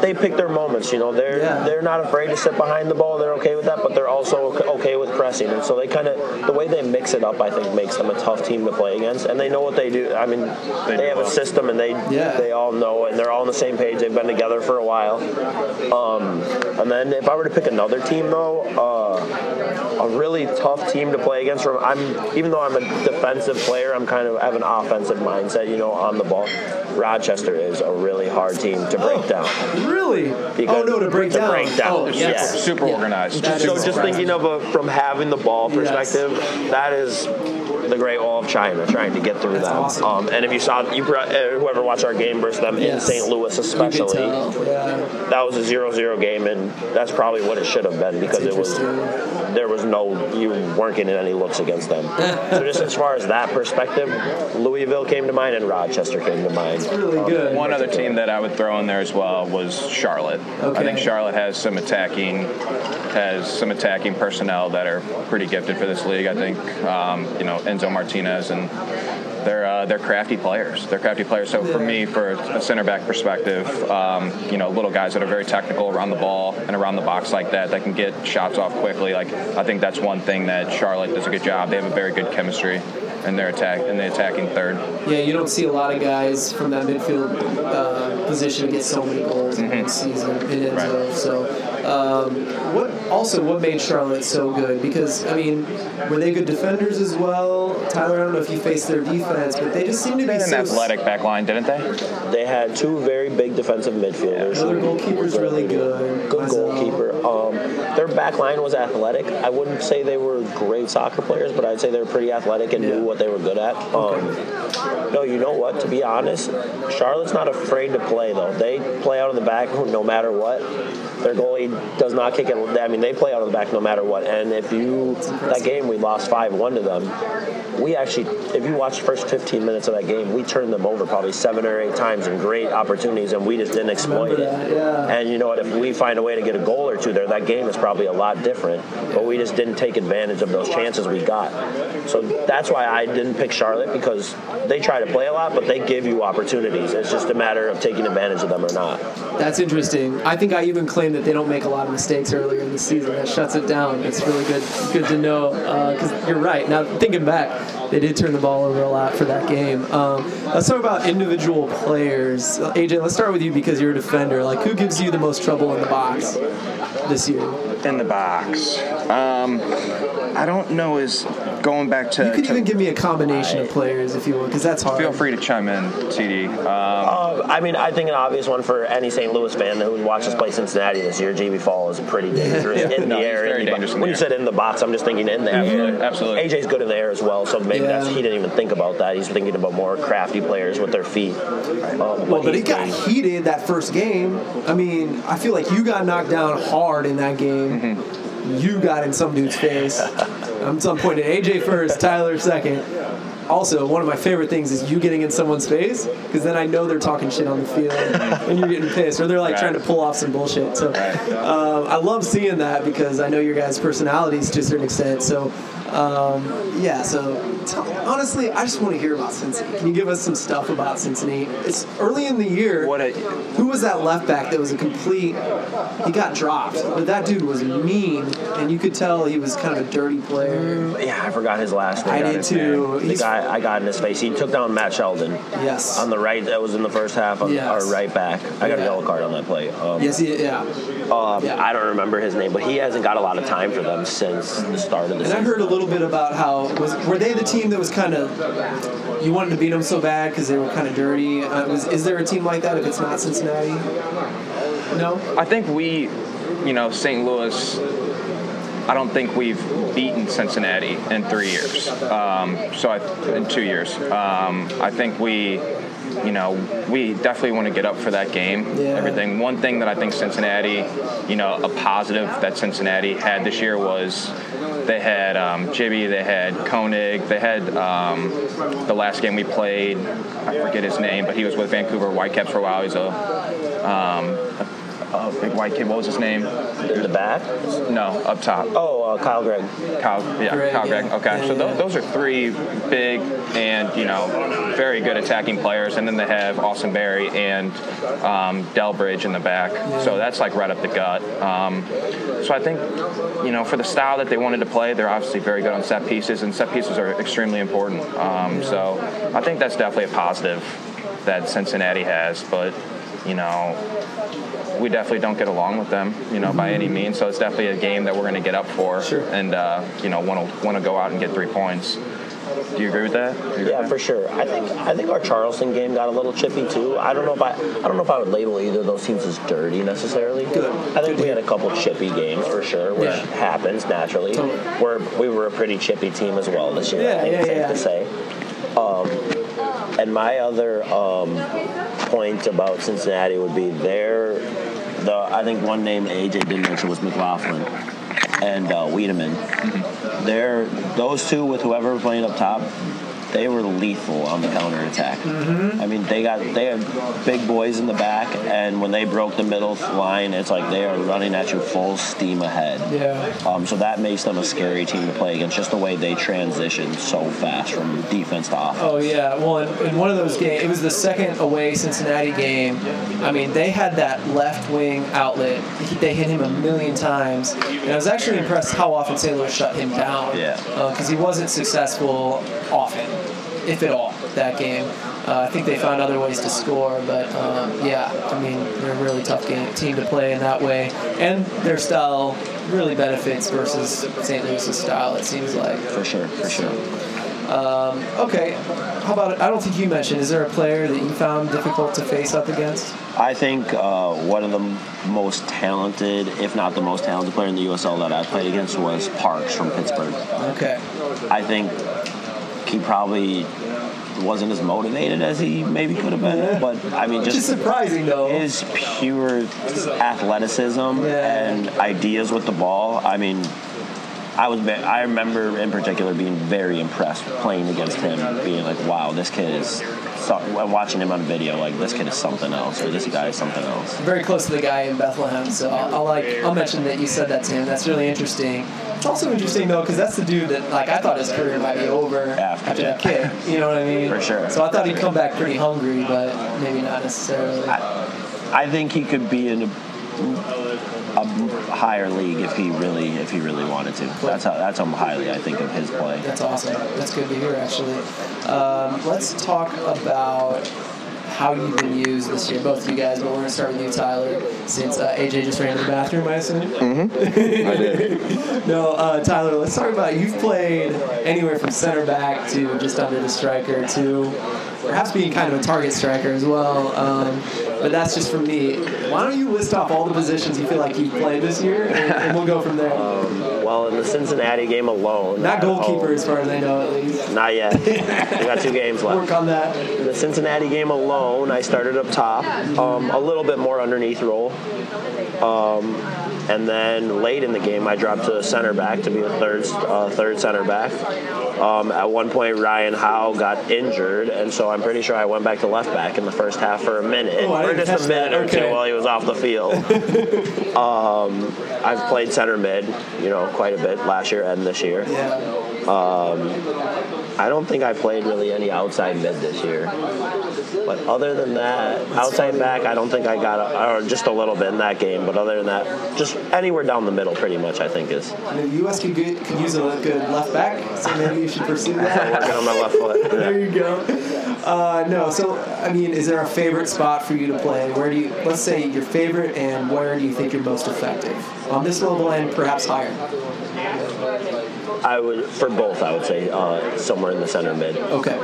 they pick their moments. You know, they're Yeah. they're not afraid to sit behind the ball. They're okay with that, but they're also okay with pressing. And so they kind of the way they mix it up, I think, makes them a tough team to play against. And they know what they do. I mean, they, do have a system, and they Yeah. they all know, and they're all on the same page. They've been together for a while. Um, and then if I were to pick another team, though. Uh, a really tough team to play against. From I'm even though I'm a defensive player, I'm kind of have an offensive mindset. You know, on the ball. Rochester is a really hard team to break oh, down. Really? Because- oh no, to break to down. break down. Oh, yes. super, super Yeah. organized. That So is just thinking of a from having the ball Yes. perspective, that is the Great Wall of China trying to get through That's that. awesome. Um, and if you saw you brought- uh, whoever watched our game versus them in St. Louis, especially. Yeah. that was a 0-0 game, and that's probably what it should have been because it was there was no you weren't getting any looks against them. so just as far as that perspective, Louisville came to mind and Rochester came to mind. Really good. One other team that I would throw in there as well was Charlotte. Okay. I think Charlotte has some attacking has some attacking personnel that are pretty gifted for this league. I think um, you know Enzo Martinez and they're uh, they're crafty players. They're crafty players. So for me, for a center back perspective, um, you know, little guys that are very technical around the ball and around the box like that, that can get shots off quickly. Like I think that's one thing that Charlotte does a good job. They have a very good chemistry in their attack in the attacking third. Yeah, you don't see a lot of guys from that midfield uh, position get so many goals in one season in Enzo. Right. So, um, what also what made Charlotte so good? Because I mean, were they good defenders as well? Tyler, I don't know if you faced their defense, but they just seemed to They be had so an athletic back line, didn't they? They had two very big defensive midfielders. Another goalkeeper's really good. Good Myself. goalkeeper. Um, their back line was athletic. I wouldn't say they were great soccer players, but I'd say they were pretty athletic and Yeah. knew what they were good at. Um, no, you know what? To be honest, Charlotte's not afraid to play though. They play out of the back no matter what. Their goalie does not kick it. I mean, they play out of the back no matter what. And if you that game we lost five one to them, we actually, if you watch the first 15 minutes of that game, we turned them over probably seven or eight times in great opportunities, and we just didn't exploit it. yeah. And you know what? If we find a way to get a goal or two there, that game is probably a lot different. But we just didn't take advantage of those chances we got. So that's why I didn't pick Charlotte because they try to play a lot, but they give you opportunities. It's just a matter of taking advantage of them or not. That's interesting. I think I even claim that they don't make a lot of mistakes earlier in the season. That shuts it down. It's really good, good to know. Because you're right. Now thinking back, they did turn the ball over a lot for that game. Um, let's talk about individual players. Uh, AJ, let's start with you because you're a defender. Like, who gives you the most trouble in the box this year? In the box. Um, I don't know. Is going back to. You could to- even give me a combination of players if you want, because that's hard. feel free to chime in, TD. Um, Uh, I mean, I think an obvious one for any St. Louis fan who watched watches play Cincinnati this year, Djiby Fall is pretty dangerous in No, the he's air. very in the bo- in when the you air. said in the box, I'm just thinking in the air. Absolutely, absolutely. AJ's good in the air as well, so maybe Yeah. that's he didn't even think about that. He's thinking about more crafty players with their feet. Um, Well, but he's it got good. heated that first game. I mean, I feel like you got knocked down hard in that game. Mm-hmm. You got in some dude's face. I'm some point at AJ first, Tyler second. Also, one of my favorite things is you getting in someone's face because then I know they're talking shit on the field and you're getting pissed or they're like Right. trying to pull off some bullshit. So um, I love seeing that because I know your guys' personalities to a certain extent. So um, yeah, so tell, honestly, I just want to hear about Cincinnati. Can you give us some stuff about Cincinnati? It's early in the year. What a- who was that left back that was a complete? He got dropped, but that dude was mean, and you could tell he was kind of a dirty player. Yeah, I forgot his last name. I did too. The guy I got in his face. He took down Matt Sheldon yes. on the right. That was in the first half. On Yes. our right back. I got a yellow card on that play. Um, yes, he, yeah. Um, Yeah. I don't remember his name, but he hasn't got a lot of time for them since the start of the And season. I heard a little bit about how was were they the team that was kind of you wanted to beat them so bad because they were kind of dirty. Uh, was, is there a team like that if it's not Cincinnati? No. I think we, you know, St. Louis. I don't think we've beaten Cincinnati in three years. Um, so I, in two years, um, I think we, you know, we definitely want to get up for that game. Yeah. Everything. One thing that I think Cincinnati, you know, a positive that Cincinnati had this year was they had um, Djiby, they had Koenig, they had um, the last game we played. I forget his name, but he was with Vancouver Whitecaps for a while. He's a, um, a, a big white kid. What was his name? In the back? No, up top. Oh, uh, Kyle Greig. Kyle, yeah, Greig, Kyle Greig. yeah. Okay, Yeah, so yeah. tho- those are three big and you know very good attacking players, and then they have Austin Berry and um, Delbridge in the back. So that's like right up the gut. Um, so I think you know for the style that they wanted to play, they're obviously very good on set pieces, and set pieces are extremely important. Um, so I think that's definitely a positive that Cincinnati has, but you know we definitely don't get along with them, you know, by any means. So it's definitely a game that we're going to get up for, Sure. and uh, you know, want to want to go out and get three points. Do you agree with that? Do you agree with Yeah, that? for sure. I think I think our Charleston game got a little chippy too. I don't know if I I don't know if I would label either of those teams as dirty necessarily. Good. I think we had a couple chippy games for sure, which Yeah. happens naturally. Totally. We're we were a pretty chippy team as well this year. Yeah, I think yeah, it's safe to say. Um, and my other um, point about Cincinnati would be their the I think one name AJ didn't mention was McLaughlin and uh, Wiedeman. They're those two with whoever playing up top. They were lethal on the counter attack. I mean, they got they had big boys in the back, and when they broke the middle line, it's like they are running at you full steam ahead. Yeah. Um, so that makes them a scary team to play against. Just the way they transition so fast from defense to offense. Oh yeah, well, in, in one of those games, it was the second away Cincinnati game. I mean, they had that left wing outlet. They hit him a million times, and I was actually impressed how often. Louis shut him down. Yeah. because he wasn't successful often, if at all, that game. Uh, I think they found other ways to score, but um, yeah, I mean, they're a really tough game, team to play in that way, and their style really benefits versus St. Louis's style. It seems like. For sure, for sure. Um, okay, how about I don't think you mentioned. Is there a player that you found difficult to face up against? I think uh, one of the most talented, if not the most talented player in the USL that I played against was Parks from Pittsburgh. Okay. I think he probably wasn't as motivated as he maybe could have been, but I mean, just surprising though. his pure athleticism Yeah. and ideas with the ball. I mean, I was I remember in particular being very impressed playing against him, being like, "Wow, this kid is." Watching him on video, like this kid is something else, or this guy is something else. very close to the guy in Bethlehem, so I'll, I'll like I'll mention that you said that to him. That's really interesting. It's also interesting though because that's the dude that like I thought his career might be over After, after yeah. that kick. You know what I mean? For sure. So I thought he'd come back pretty hungry, but maybe not necessarily. I think he could be in a, a higher league if he really, if he really wanted to. That's how. That's how highly I think of his play. That's awesome. That's good to hear, actually. Um, let's talk about how you've been used this year, both of you guys, but we're going to start with you, Tyler, since uh, AJ just ran to the bathroom, I assume? Mm-hmm. I did. No, uh, Tyler, let's talk about you've played anywhere from center back to just under the striker to perhaps being kind of a target striker as well. Um, but that's just from me. Why don't you list off all the positions you feel like you've played this year, and, and we'll go from there. Well, in the Cincinnati game alone, Not goalkeeper, home- as far as I know, at least. Not yet. we got two games left. Work on that. In the Cincinnati game alone, I started up top, um, a little bit more underneath role. Um, and then late in the game, I dropped to center back to be a third uh, third center back. Um, at one point, Ryan Howe got injured, and so I'm pretty sure I went back to left back in the first half for a minute, Oh, or just a minute that. or two while he was off the field. um, I've played center mid, you know, quite a bit last year and this year. Yeah. I don't think I played really any outside mid this year. But other than that, outside back, I don't think I got a, or just a little bit in that game. But other than that, just anywhere down the middle, pretty much, I think is the US could, get, could use a good left back, so maybe you should pursue that. working on my left foot. there you go. Uh, no. So, I mean, is there a favorite spot for you to play? Where do you, let's say, your favorite, and where do you think you're most effective on this level and perhaps higher? I would for both. I would say uh, somewhere in the center mid. Okay.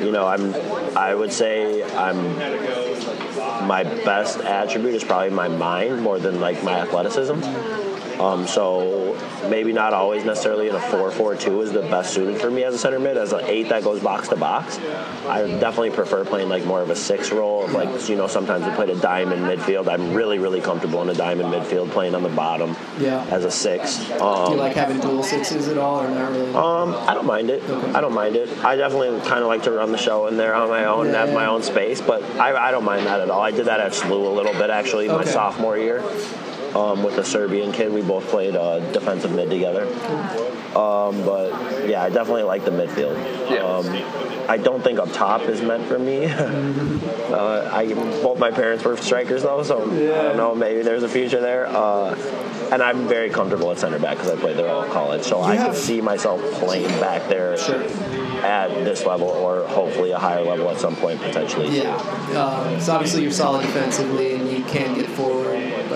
You know, I'm. I would say I'm. My best attribute is probably my mind more than like my athleticism. Um, so maybe not always necessarily in a 4-4-2 is the best suited for me as a center mid. As an eight that goes box to box, I definitely prefer playing like more of a six role. Of like you know, sometimes we played a diamond midfield. I'm really really comfortable in a diamond midfield playing on the bottom Yeah. as a six. do you Um, like having dual sixes at all, or not really? um, I don't mind it. I don't mind it. I definitely kind of like to run the show in there on my own and have my own space, but I, I don't mind that at all. I did that at SLU a little bit actually my sophomore year um, with a Serbian kid. We both played uh, defensive mid together. Um, but yeah, I definitely like the midfield. Um, I don't think up top is meant for me. uh, I both my parents were strikers though, so I don't know. Maybe there's a future there. Uh, and I'm very comfortable at center back because I played there all college, so I have- can see myself playing back there Sure. at this level or hopefully a higher level at some point potentially. Yeah. Um, so obviously you're solid defensively and you can get forward,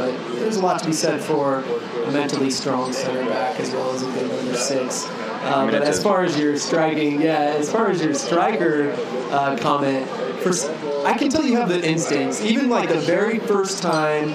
but there's a lot to be said for a mentally strong center back as well as a good number six. Um, but as far as your striking, yeah, as far as your striker uh, comment, first, I can tell you have the instincts. Even like the very first time,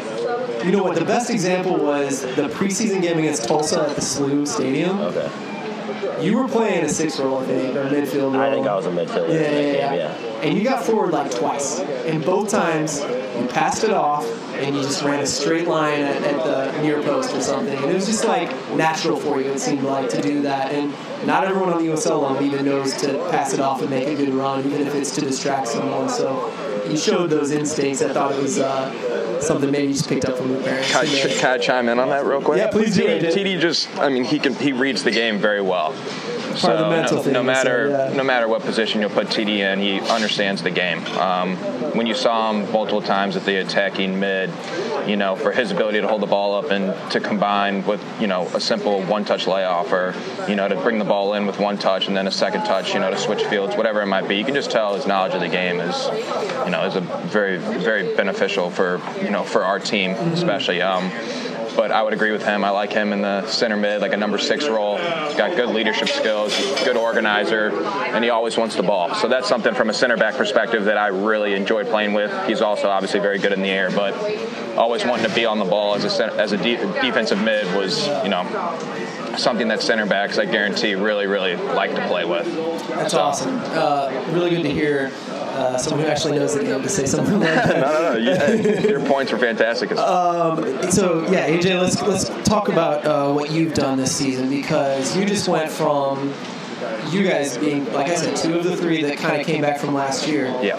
you know what? The best example was the preseason game against Tulsa at the SLU Stadium. Okay. You were playing a six role, I think, or midfield role. I think I was a midfielder. Yeah, yeah, game, yeah. And you got forward like twice. And both times you passed it off and you just ran a straight line at, at the near post or something. And it was just like natural for you, it seemed like, to do that. And not everyone on the USL level even knows to pass it off and make a good run, even if it's to distract someone. So you showed those instincts. I thought it was uh, something maybe you just picked up from your parents. Can I, can I chime in on that real quick? Yeah, please do, TD, TD just, I mean, he can he reads the game very well. Part of the mental no, thing, no matter yeah. no matter what position you'll put TD in, he understands the game. Um, when you saw him multiple times at the attacking mid, you know, for his ability to hold the ball up and to combine with you know a simple one-touch layoff, or you know to bring the ball in with one touch and then a second touch, you know, to switch fields, whatever it might be, you can just tell his knowledge of the game is, you know, is a very very beneficial for you know for our team especially. Um, but I would agree with him. I like him in the center mid, like a number six role. He's got good leadership skills, good organizer, and he always wants the ball. So that's something from a center back perspective that I really enjoy playing with. He's also obviously very good in the air, but always wanting to be on the ball as a cen- as a de- defensive mid was, you know, something that center backs I guarantee really really like to play with. That's awesome. Uh, really good to hear uh, someone who actually knows the game to say something like that. No, no, no. You, your points were fantastic. So yeah, AJ, let's let's talk about uh, what you've done this season because you just went from you guys being, like I said, two of the three that kind of came back from last year. yeah.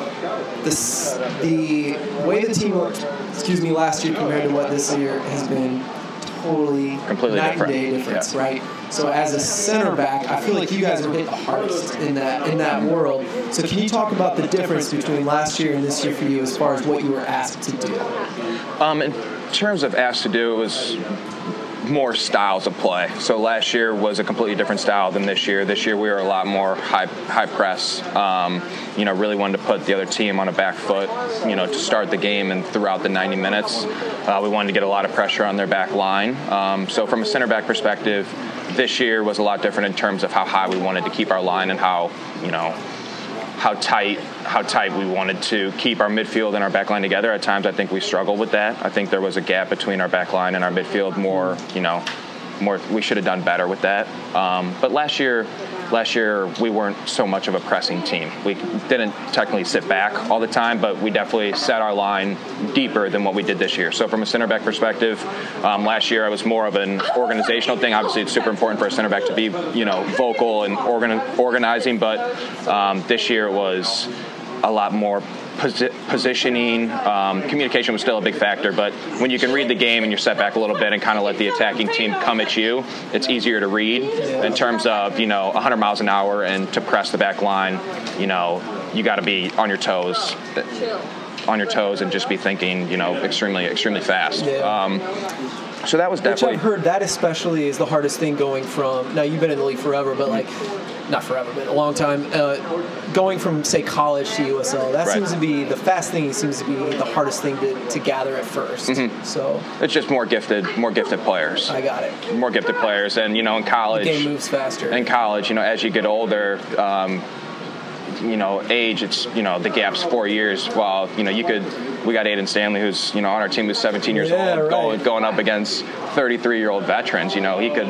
This the way the team looked, excuse me, last year compared to what this year has been totally Completely night different. and day difference, Yeah. right? So as a center back, I feel like you guys were hit the hardest in that in that world. So can you talk about the difference between last year and this year for you as far as what you were asked to do? Um, in terms of asked to do, it was more styles of play. So last year was a completely different style than this year. This year we were a lot more high high press. Um, you know, really wanted to put the other team on a back foot. You know, to start the game and throughout the 90 minutes, uh, we wanted to get a lot of pressure on their back line. Um, so from a center back perspective, this year was a lot different in terms of how high we wanted to keep our line and how you know how tight how tight we wanted to keep our midfield and our back line together. At times, I think we struggled with that. I think there was a gap between our back line and our midfield. More, you know, more. We should have done better with that. Um, but last year, last year we weren't so much of a pressing team. We didn't technically sit back all the time, but we definitely set our line deeper than what we did this year. So from a center back perspective, um, last year I was more of an organizational thing. Obviously, it's super important for a center back to be, you know, vocal and organ- organizing. But um, this year it was a lot more posi- positioning. Um, communication was still a big factor, but when you can read the game and you're set back a little bit and kind of let the attacking team come at you, it's easier to read in terms of you know 100 miles an hour and to press the back line. You know, you got to be on your toes. On your toes and just be thinking, you know, extremely, extremely fast. Um, so that was Which definitely I've heard that especially is the hardest thing going from. Now you've been in the league forever, but like, not forever, but a long time. Uh, going from say college to USL, that Right. seems to be the fast thing. Seems to be the hardest thing to, to gather at 1st Mm-hmm. So It's just more gifted, more gifted players, I got it. more gifted players, and you know, in college, the Game moves faster. in college, you know, as you get older, um, you know, age, it's, you know, the gap's four years. While, you know, you could, we got Aiden Stanley, who's, you know, on our team who's 17 years Yeah, old, right. going, going up against 33 year old veterans. You know, he could,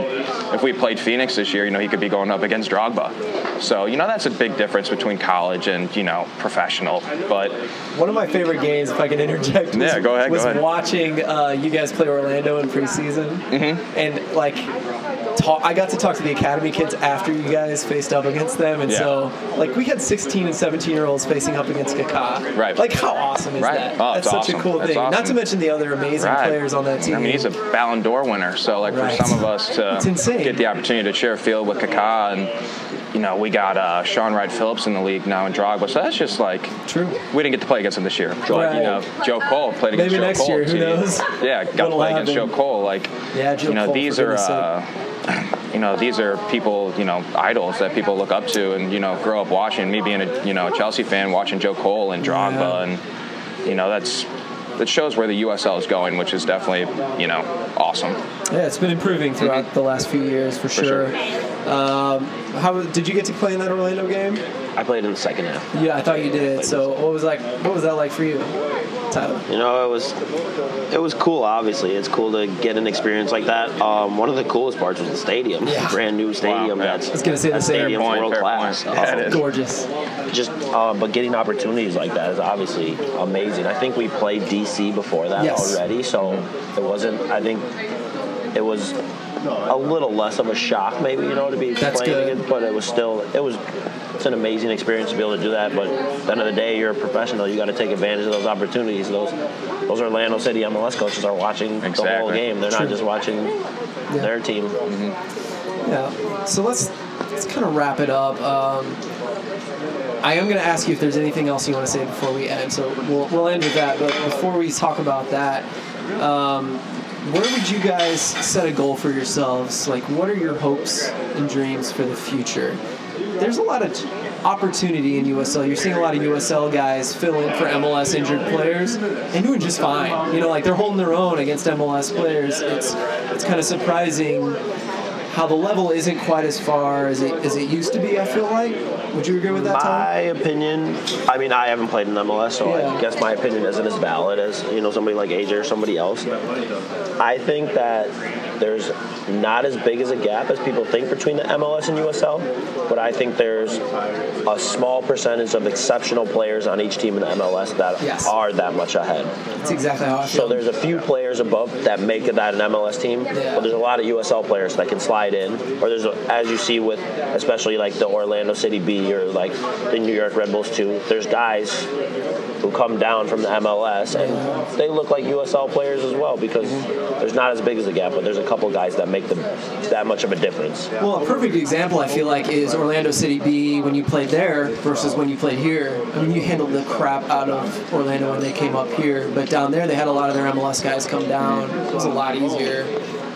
if we played Phoenix this year, you know, he could be going up against Drogba. So, you know, that's a big difference between college and, you know, professional. But One of my favorite games, if I can interject, was, Yeah, go ahead, go was ahead. watching uh, you guys play Orlando in preseason, Mm-hmm. and like. Talk, I got to talk to the academy kids after you guys faced up against them, and Yeah. so like we had 16 and 17 year olds facing up against Kaká. Right. Like how awesome is Right. that? Oh, That's such a cool That's thing. Not to mention the other amazing Right. players on that team. I mean, he's a Ballon d'Or winner. So, like, Right. for some of us to get the opportunity to share a field with Kaká, and you know, we got uh, Shaun Wright-Phillips in the league now and Drogba. So that's just like True. we didn't get to play against him this year. Like, Right. you know, Joe Cole played against Maybe Joe next Cole. year, who knows? Yeah, got to play against Joe. Cole. Like, Yeah, Joe you know, Cole, these are. Uh, you know, these are people, you know, idols that people look up to and, you know, grow up watching. Me being a, you know, a Chelsea fan, watching Joe Cole and Drogba, Yeah. and, you know, that's, that shows where the USL is going, which is definitely, you know, awesome. Yeah, it's been improving throughout the last few years for, For sure. sure. Um, how did you get to play in that Orlando game? I played in the second half. Yeah, I thought you did. So what was like? What was that like for you, Tyler? You know, it was it was cool. Obviously, it's cool to get an experience like that. Um, one of the coolest parts was the stadium, Yeah. brand new stadium. Wow, yeah. That's I was gonna say the stadium same. stadium's Fair point, world class. point. Yeah, it is. Gorgeous. Just, uh, but getting opportunities like that is obviously amazing. I think we played DC before that Yes. already, so it wasn't. I think it was a little less of a shock, maybe you know, to be That's playing good. it. But it was still, it was. It's an amazing experience to be able to do that. But at the end of the day, you're a professional. You got to take advantage of those opportunities. Those, those Orlando City MLS coaches are watching the whole game. They're True. not just watching their team. Yeah. So let's let's kind of wrap it up. Um, I am going to ask you if there's anything else you want to say before we end. So we'll, we'll end with that. But before we talk about that, um, where would you guys set a goal for yourselves? Like, what are your hopes and dreams for the future? There's a lot of opportunity in USL. You're seeing a lot of USL guys fill in for MLS injured players and doing just fine. You know, like they're holding their own against MLS players. It's it's kind of surprising how the level isn't quite as far as it as it used to be. I feel like. Would you agree with that, My Tom? opinion, I mean, I haven't played in MLS, so Yeah. I guess my opinion isn't as valid as you know somebody like AJ or somebody else. I think that there's not as big as a gap as people think between the MLS and USL, but I think there's a small percentage of exceptional players on each team in the MLS that Yes. are that much ahead. That's exactly how I feel. So there's a few players above that make that an MLS team, Yeah. but there's a lot of USL players that can slide in. Or there's, a, as you see with, especially like the Orlando City B or like the New York Red Bulls too. There's guys who come down from the MLS and they look like USL players as well because there's not as big as a gap, but there's a couple guys that make them that much of a difference. Well, a perfect example I feel like is Orlando City B when you played there versus when you played here. I mean, you handled the crap out of Orlando when they came up here, but down there they had a lot of their MLS guys come down. It was a lot easier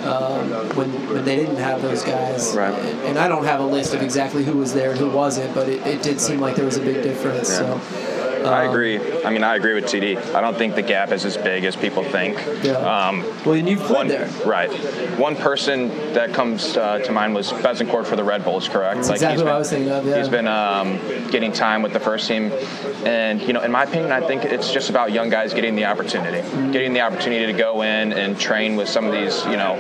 um, when when they didn't have those guys. Right. And, and I don't have a list of exactly who was there and who wasn't, but it, it did seem like there was a big difference. So. I Um, agree. I mean, I agree with TD. I don't think the gap is as big as people think. Yeah. Um, Well, and you've played one, there. Right. One person that comes uh, to mind was Betancourt for the Red Bulls, correct? That's exactly he's what I was thinking of, yeah. He's been um, getting time with the first team. And, you know, in my opinion, I think it's just about young guys getting the opportunity. Mm-hmm. Getting the opportunity to go in and train with some of these, you know,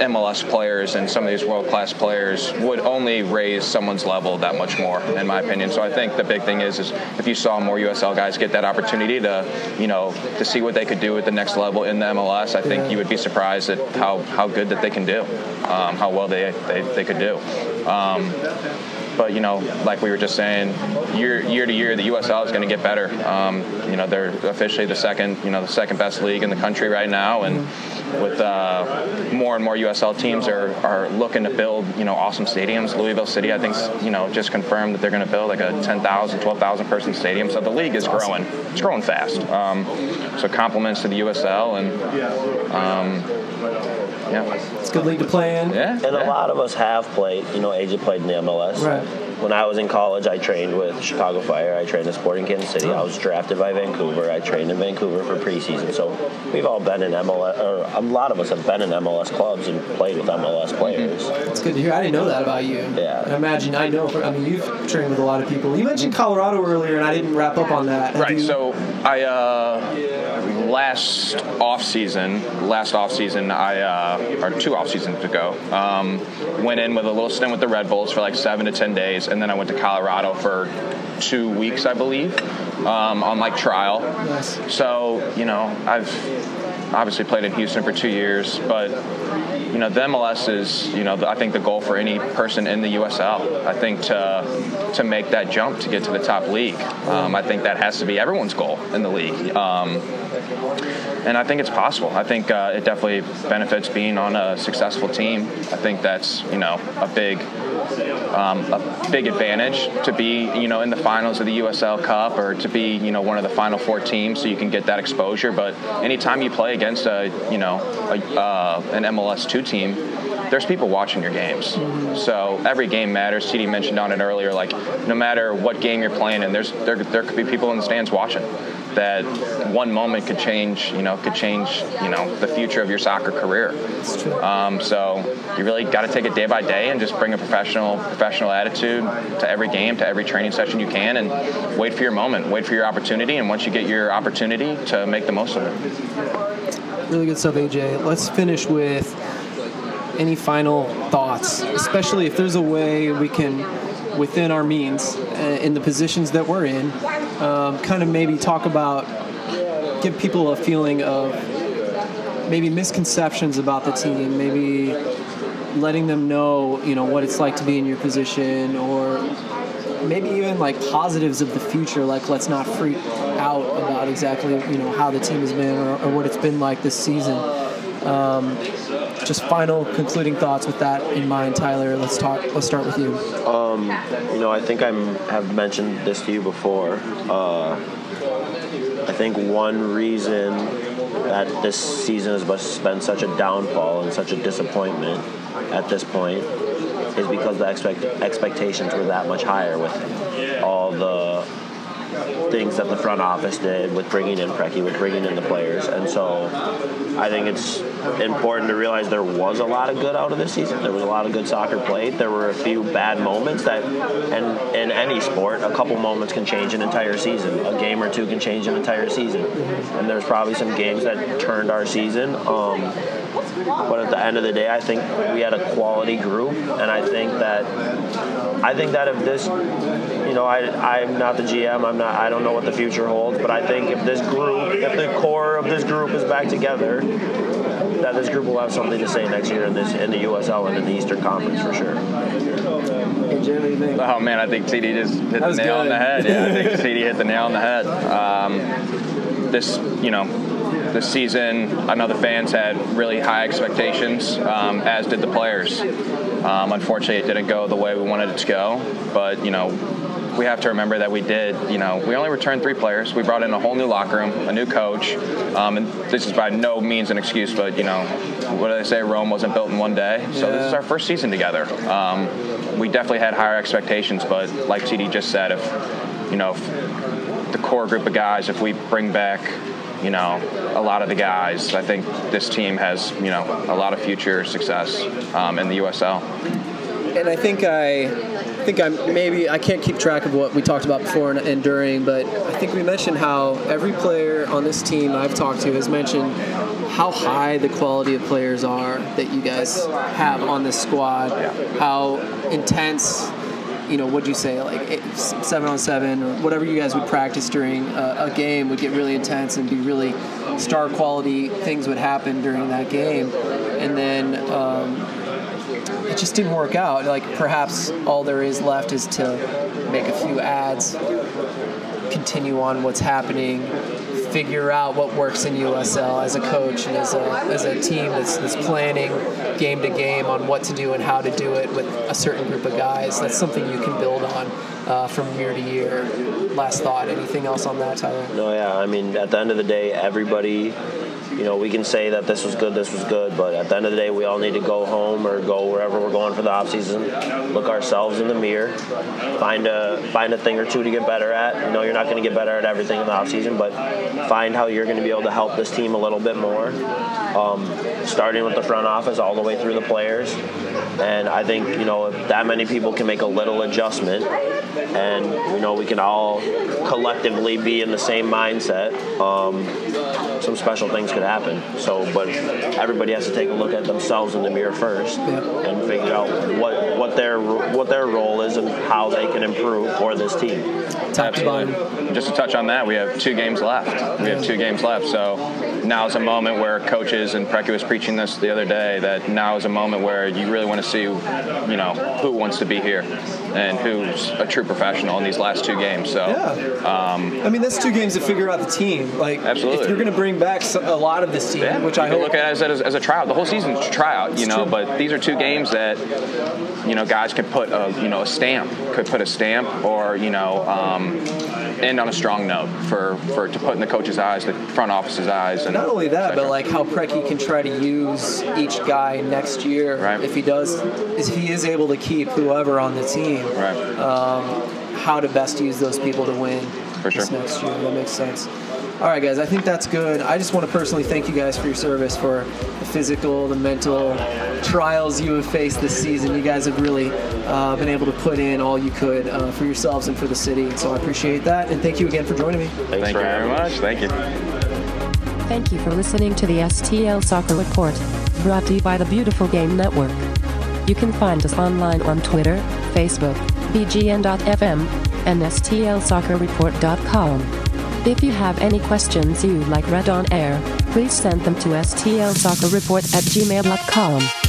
MLS players and some of these world class players would only raise someone's level that much more, in my opinion. So I think the big thing is, is if you saw more USL guys get that opportunity to, you know, to see what they could do at the next level in the MLS, I think you would be surprised at how, how good that they can do, um, how well they, they, they could do. Um, but you know, like we were just saying, year year to year, the USL is going to get better. Um, you know, they're officially the second, you know, the second best league in the country right now, and with uh, more and more USL teams are, are looking to build, you know, awesome stadiums. Louisville City, I think, you know, just confirmed that they're going to build like a 10,000, 12,000 person stadium. So the league is growing. It's growing fast. Um, so compliments to the USL and. Um, yeah. It's a good league to play in. Yeah. And a lot of us have played, you know, AJ played in the MLS. Right. when I was in college, I trained with Chicago Fire. I trained at Sporting Kansas City. I was drafted by Vancouver. I trained in Vancouver for preseason. So we've all been in MLS, or a lot of us have been in MLS clubs and played with MLS players. It's good to hear. I didn't know that about you. Yeah. I imagine I know. I mean, you've trained with a lot of people. You mentioned Colorado earlier, and I didn't wrap up on that. Have Right. you- So I uh, last off season, last off season, I uh, or two off seasons ago, um, went in with a little stint with the Red Bulls for like seven to ten days, and then I went to Colorado for two weeks, I believe, um, on like trial. Nice. So you know, I've obviously played in Houston for two years, but you know, the MLS is you know, I think the goal for any person in the USL. I think to to make that jump to get to the top league, um, I think that has to be everyone's goal in the league. Um, and I think it's possible. I think uh, it definitely benefits being on a successful team. I think that's you know a big um, a big advantage to be, you know, in the finals of the USL Cup or to be, you know, one of the final four teams, so you can get that exposure. But anytime you play against a, you know, a, uh, an MLS two team, there's people watching your games. So every game matters. TD mentioned on it earlier. Like, no matter what game you're playing in, there's there, there could be people in the stands watching. That one moment could change, you know, could change, you know, the future of your soccer career. Um, so you really got to take it day by day and just bring a professional professional attitude to every game, to every training session you can, and wait for your moment, wait for your opportunity, and once you get your opportunity, to make the most of it. Really good stuff, AJ. Let's finish with any final thoughts, especially if there's a way we can, within our means, uh, in the positions that we're in, um, kind of maybe talk about, give people a feeling of maybe misconceptions about the team, maybe letting them know, you know, what it's like to be in your position, or maybe even like positives of the future. Like, let's not freak out about exactly, you know, how the team has been or, or what it's been like this season. Um, just final concluding thoughts with that in mind, Tyler. Let's talk. Let's start with you. Um, you know, I think I have mentioned this to you before. Uh, I think one reason that this season has been such a downfall and such a disappointment at this point is because the expect- expectations were that much higher with all the things that the front office did with bringing in Preki, with bringing in the players. And so I think it's important to realize there was a lot of good out of this season. There was a lot of good soccer played. There were a few bad moments that, and in any sport, a couple moments can change an entire season. A game or two can change an entire season. And there's probably some games that turned our season. Um, but at the end of the day, I think we had a quality group, and I think that I think that if this, you know, I I'm not the GM, I'm not, I don't know what the future holds, but I think if this group, if the core of this group is back together, that this group will have something to say next year in this in the USL and in the Eastern Conference for sure. Oh man, I think TD just hit the was nail on the head. Yeah, I think TD hit the nail on the head. Um, this, you know, this season, I know the fans had really high expectations, um, as did the players. Um, unfortunately, it didn't go the way we wanted it to go. But you know, we have to remember that we did. You know, we only returned three players. We brought in a whole new locker room, a new coach, um, and this is by no means an excuse. But you know, what do they say? Rome wasn't built in one day. So this is our first season together. Um, we definitely had higher expectations, but like TD just said, if you know, if the core group of guys, if we bring back, you know, a lot of the guys, I think this team has, you know, a lot of future success um, in the USL. And I think I, I think I'm maybe I can't keep track of what we talked about before and, and during, but I think we mentioned how every player on this team I've talked to has mentioned how high the quality of players are that you guys have on this squad, how intense. You know, what'd you say? Like eight, seven on seven, or whatever you guys would practice during a, a game would get really intense and be really star quality things would happen during that game, and then um, it just didn't work out. Like perhaps all there is left is to make a few ads, continue on what's happening, figure out what works in USL as a coach and as a, as a team that's, that's planning game to game on what to do and how to do it with a certain group of guys. That's something you can build on uh, from year to year. Last thought. Anything else on that, Tyler? No, yeah. I mean, at the end of the day, everybody, you know, we can say that this was good, this was good, but at the end of the day, we all need to go home or go wherever we're going for the off season, look ourselves in the mirror, find a find a thing or two to get better at. You know, you're not going to get better at everything in the off season, but find how you're going to be able to help this team a little bit more. Um, starting with the front office all the way through the players, and I think you know if that many people can make a little adjustment, and you know we can all collectively be in the same mindset. Um, some special things could happen. So, but everybody has to take a look at themselves in the mirror first Yep. and figure out what what their what their role is and how they can improve for this team. Top to Just to touch on that, we have two games left. We have two games left. So now is a moment where coaches and Preki was preaching this the other day that now is a moment where you really want to see, you know, who wants to be here and who's a true professional in these last two games. So Yeah. Um, I mean, that's two games to figure out the team. Like, Absolutely. if you're going to bring back a lot of this team, Yeah, which I can hope. look at it as, as, a tryout. The whole season's a tryout, you It's know. true. But these are two games that you know guys could put a you know a stamp, could put a stamp, or you know um, end on a strong note for for to put in the coach's eyes, the front office's eyes, and Not only that, but like how Preki can try to use each guy next year Right. if he does, if he is able to keep whoever on the team. right. How to best use those people to win For this next year. That makes sense. All right, guys. I think that's good. I just want to personally thank you guys for your service, for the physical, the mental trials you have faced this season. You guys have really uh, been able to put in all you could uh, for yourselves and for the city. And so I appreciate that. And thank you again for joining me. Thanks Thank for you very having much. Thank you. Thank you for listening to the STL Soccer Report, brought to you by the Beautiful Game Network. You can find us online on Twitter, Facebook, bgn.fm, and stlsoccerreport.com. If you have any questions you'd like read on air, please send them to stlsoccerreport at gmail.com.